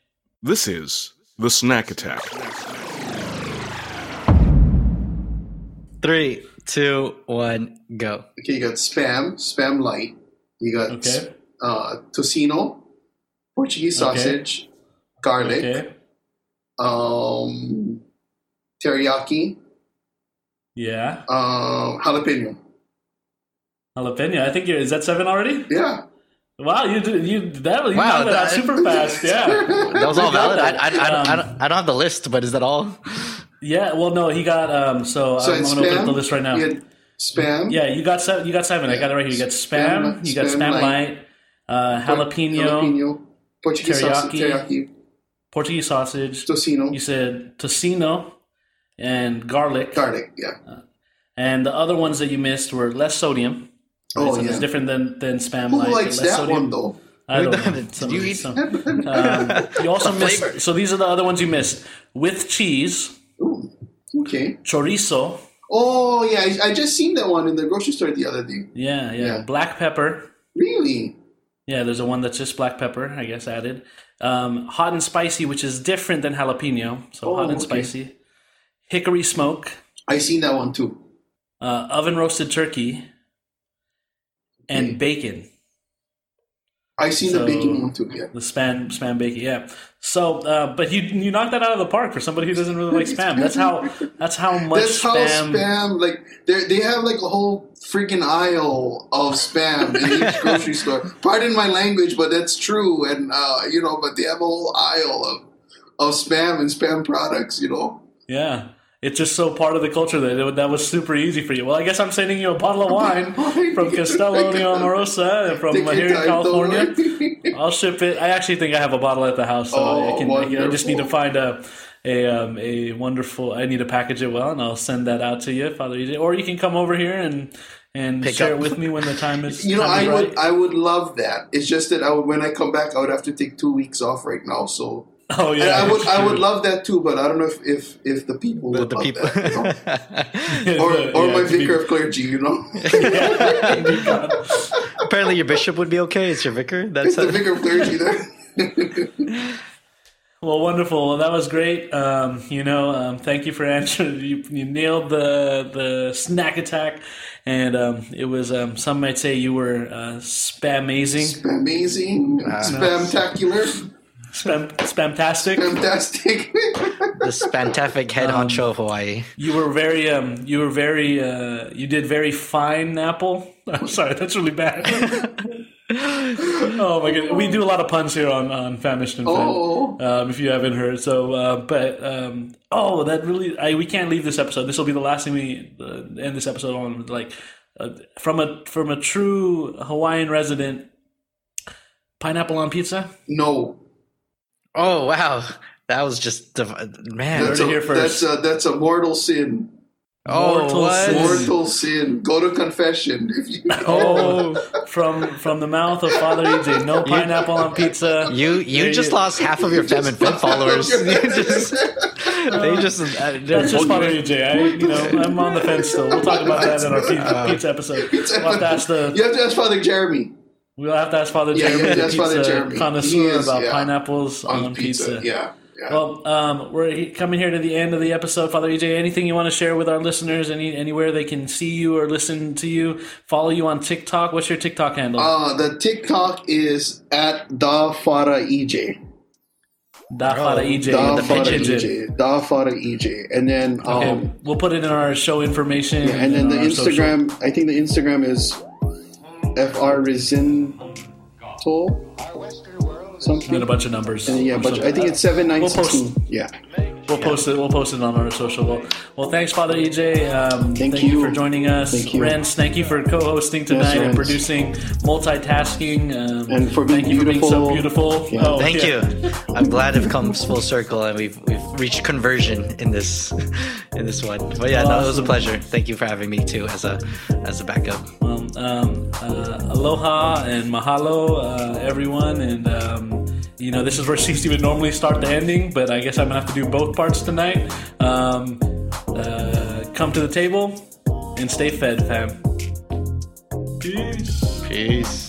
This is the Snack Attack. Three, two, one, go. Okay. You got spam, spam light. You got Okay. uh, tocino, Portuguese Okay. sausage, garlic, Okay. um, teriyaki, Yeah. um, jalapeno. Jalapeno. I think you're. Is that seven already? Yeah. Wow, you did you that you Wow, that that- super fast. Yeah. That was all valid. I, I, I, I, Um, don't, I don't have the list, but is that all? Yeah. Well, no, he got. Um. So, So I'm it's gonna open up the list right now. Spam. Yeah, you got seven. You got seven. I got it right here. You got spam. Spam, you got spam spam light. light. Uh, jalapeno, jalapeno, Portuguese sausage, teriyaki. teriyaki, Portuguese sausage. tocino, You said tocino and garlic. garlic. Yeah. And the other ones that you missed were less sodium. Oh, so yeah. it's different than than spam Who light. likes less that sodium. one though? I don't know. Did Some- you eat- some- um, you also missed. So these are the other ones you missed with cheese, Ooh, okay. chorizo. Oh yeah, I, I just seen that one in the grocery store the other day. Yeah, yeah, Yeah. black pepper. Really? Yeah, there's a one that's just black pepper, I guess, added. Um, hot and spicy, which is different than jalapeno. So Oh, hot and okay. spicy. Hickory smoke, I seen that one too. uh, oven roasted turkey, and Okay. bacon. I seen So- the bacon one too. Yeah. The spam spam bacon, yeah. So, uh, but you you knocked that out of the park for somebody who doesn't really like spam. That's how that's how much That's how spam. spam. like they they have like a whole freaking aisle of spam in each grocery store. Pardon my language, but that's true. And uh, you know, but they have a whole aisle of of spam and spam products. You know. Yeah, it's just so part of the culture that it, that was super easy for you. Well, I guess I'm sending you a bottle of wine from Castello di Amorosa from here in California. I'll ship it. I actually think I have a bottle at the house, so Oh, I can. I, I just need to find a a um, a wonderful. I need to package it well, and I'll send that out to you, Father EJ. Or you can come over here and and Pick share up. it with me when the time is. You know, I right. would I would love that. It's just that I would, when I come back, I would have to take two weeks off right now. So oh and yeah, I would it's I would love that too. But I don't know if if, if the people The, would the love people. that. you know? Or Yeah, or yeah, my to be- vicar of clergy. You know. Apparently, your bishop would be okay. It's your vicar. That's the vicar of clergy there. Well, wonderful. Well, that was great. Um, you know, um, thank you for answering. You, you nailed the the snack attack, and um, it was. Um, some might say you were uh, spamazing, Amazing, spamtacular, spam spamtastic. fantastic. the spantific head honcho of Hawaii. You were very um you were very uh you did very fine apple. I'm sorry, that's really bad. oh my god, we do a lot of puns here on on famished and fed. Oh. Um, if you haven't heard, so uh, but um, oh, that really I, we can't leave this episode. This will be the last thing we uh, end this episode on. Like uh, from a from a true Hawaiian resident, pineapple on pizza. No, Oh wow, that was just div- man. that's a, here first. that's a that's a mortal sin. oh mortal what? sin. Mortal sin. Go to confession if you. Oh, from from the mouth of Father EJ, no pineapple on pizza. You you There just you- lost half of your fem and fed followers. You just, they just uh, That's just Father EJ. I, you know, I'm on the fence still. We'll talk about that in our pizza, pizza episode. We'll have to ask the You have to ask Father Jeremy we'll have to ask Father Yeah, Jeremy, yeah, the Father pizza Jeremy. Connoisseur, is, about yeah. pineapples on, on, pizza. Yeah. yeah. Well, um, we're coming here to the end of the episode, Father EJ. Anything you want to share with our listeners? Any anywhere they can see you or listen to you? Follow you on TikTok. What's your TikTok handle? uh, the TikTok is at Da Fara EJ. da Father EJ. Da the Fara. EJ. Da Fara EJ. And then um, Okay, we'll put it in our show information. and then the on our social. Instagram. I think the Instagram is Fr Resinto and something. a bunch of numbers. And yeah, or but something. I think it's seven nine We'll post- sixteen. Yeah. We'll post it. We'll post it on our social. Well, well thanks, Father EJ. Um, thank, you. you. for joining us, Thank you. Renz. Thank you for co-hosting tonight and producing, multitasking, um, And for being thank you for being so beautiful. beautiful. Yeah. Oh, Thank yeah. you. I'm glad it comes full circle and we've we've reached conversion in this in this one. But yeah, no, it was a pleasure. Thank you for having me too as a as a backup. Um, um, uh, aloha and mahalo, uh, everyone. And um, you know, this is where Cece would normally start the ending, but I guess I'm gonna have to do both parts tonight. Um, uh, come to the table and stay fed, fam. Peace. Peace.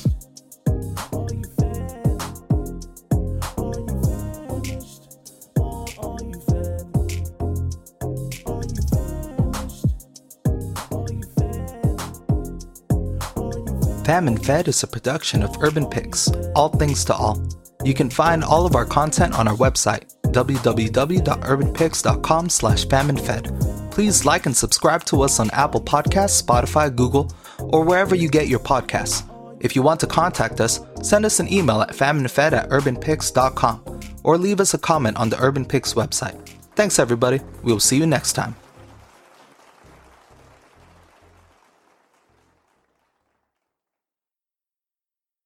Famished and Fed is a production of Urban Picks, all things to all. You can find all of our content on our website, www.urbanpicks.com slash famineFed. Please like and subscribe to us on Apple Podcasts, Spotify, Google, or wherever you get your podcasts. If you want to contact us, send us an email at faminefed at urbanpicks.com or leave us a comment on the Urban Picks website. Thanks everybody. We will see you next time.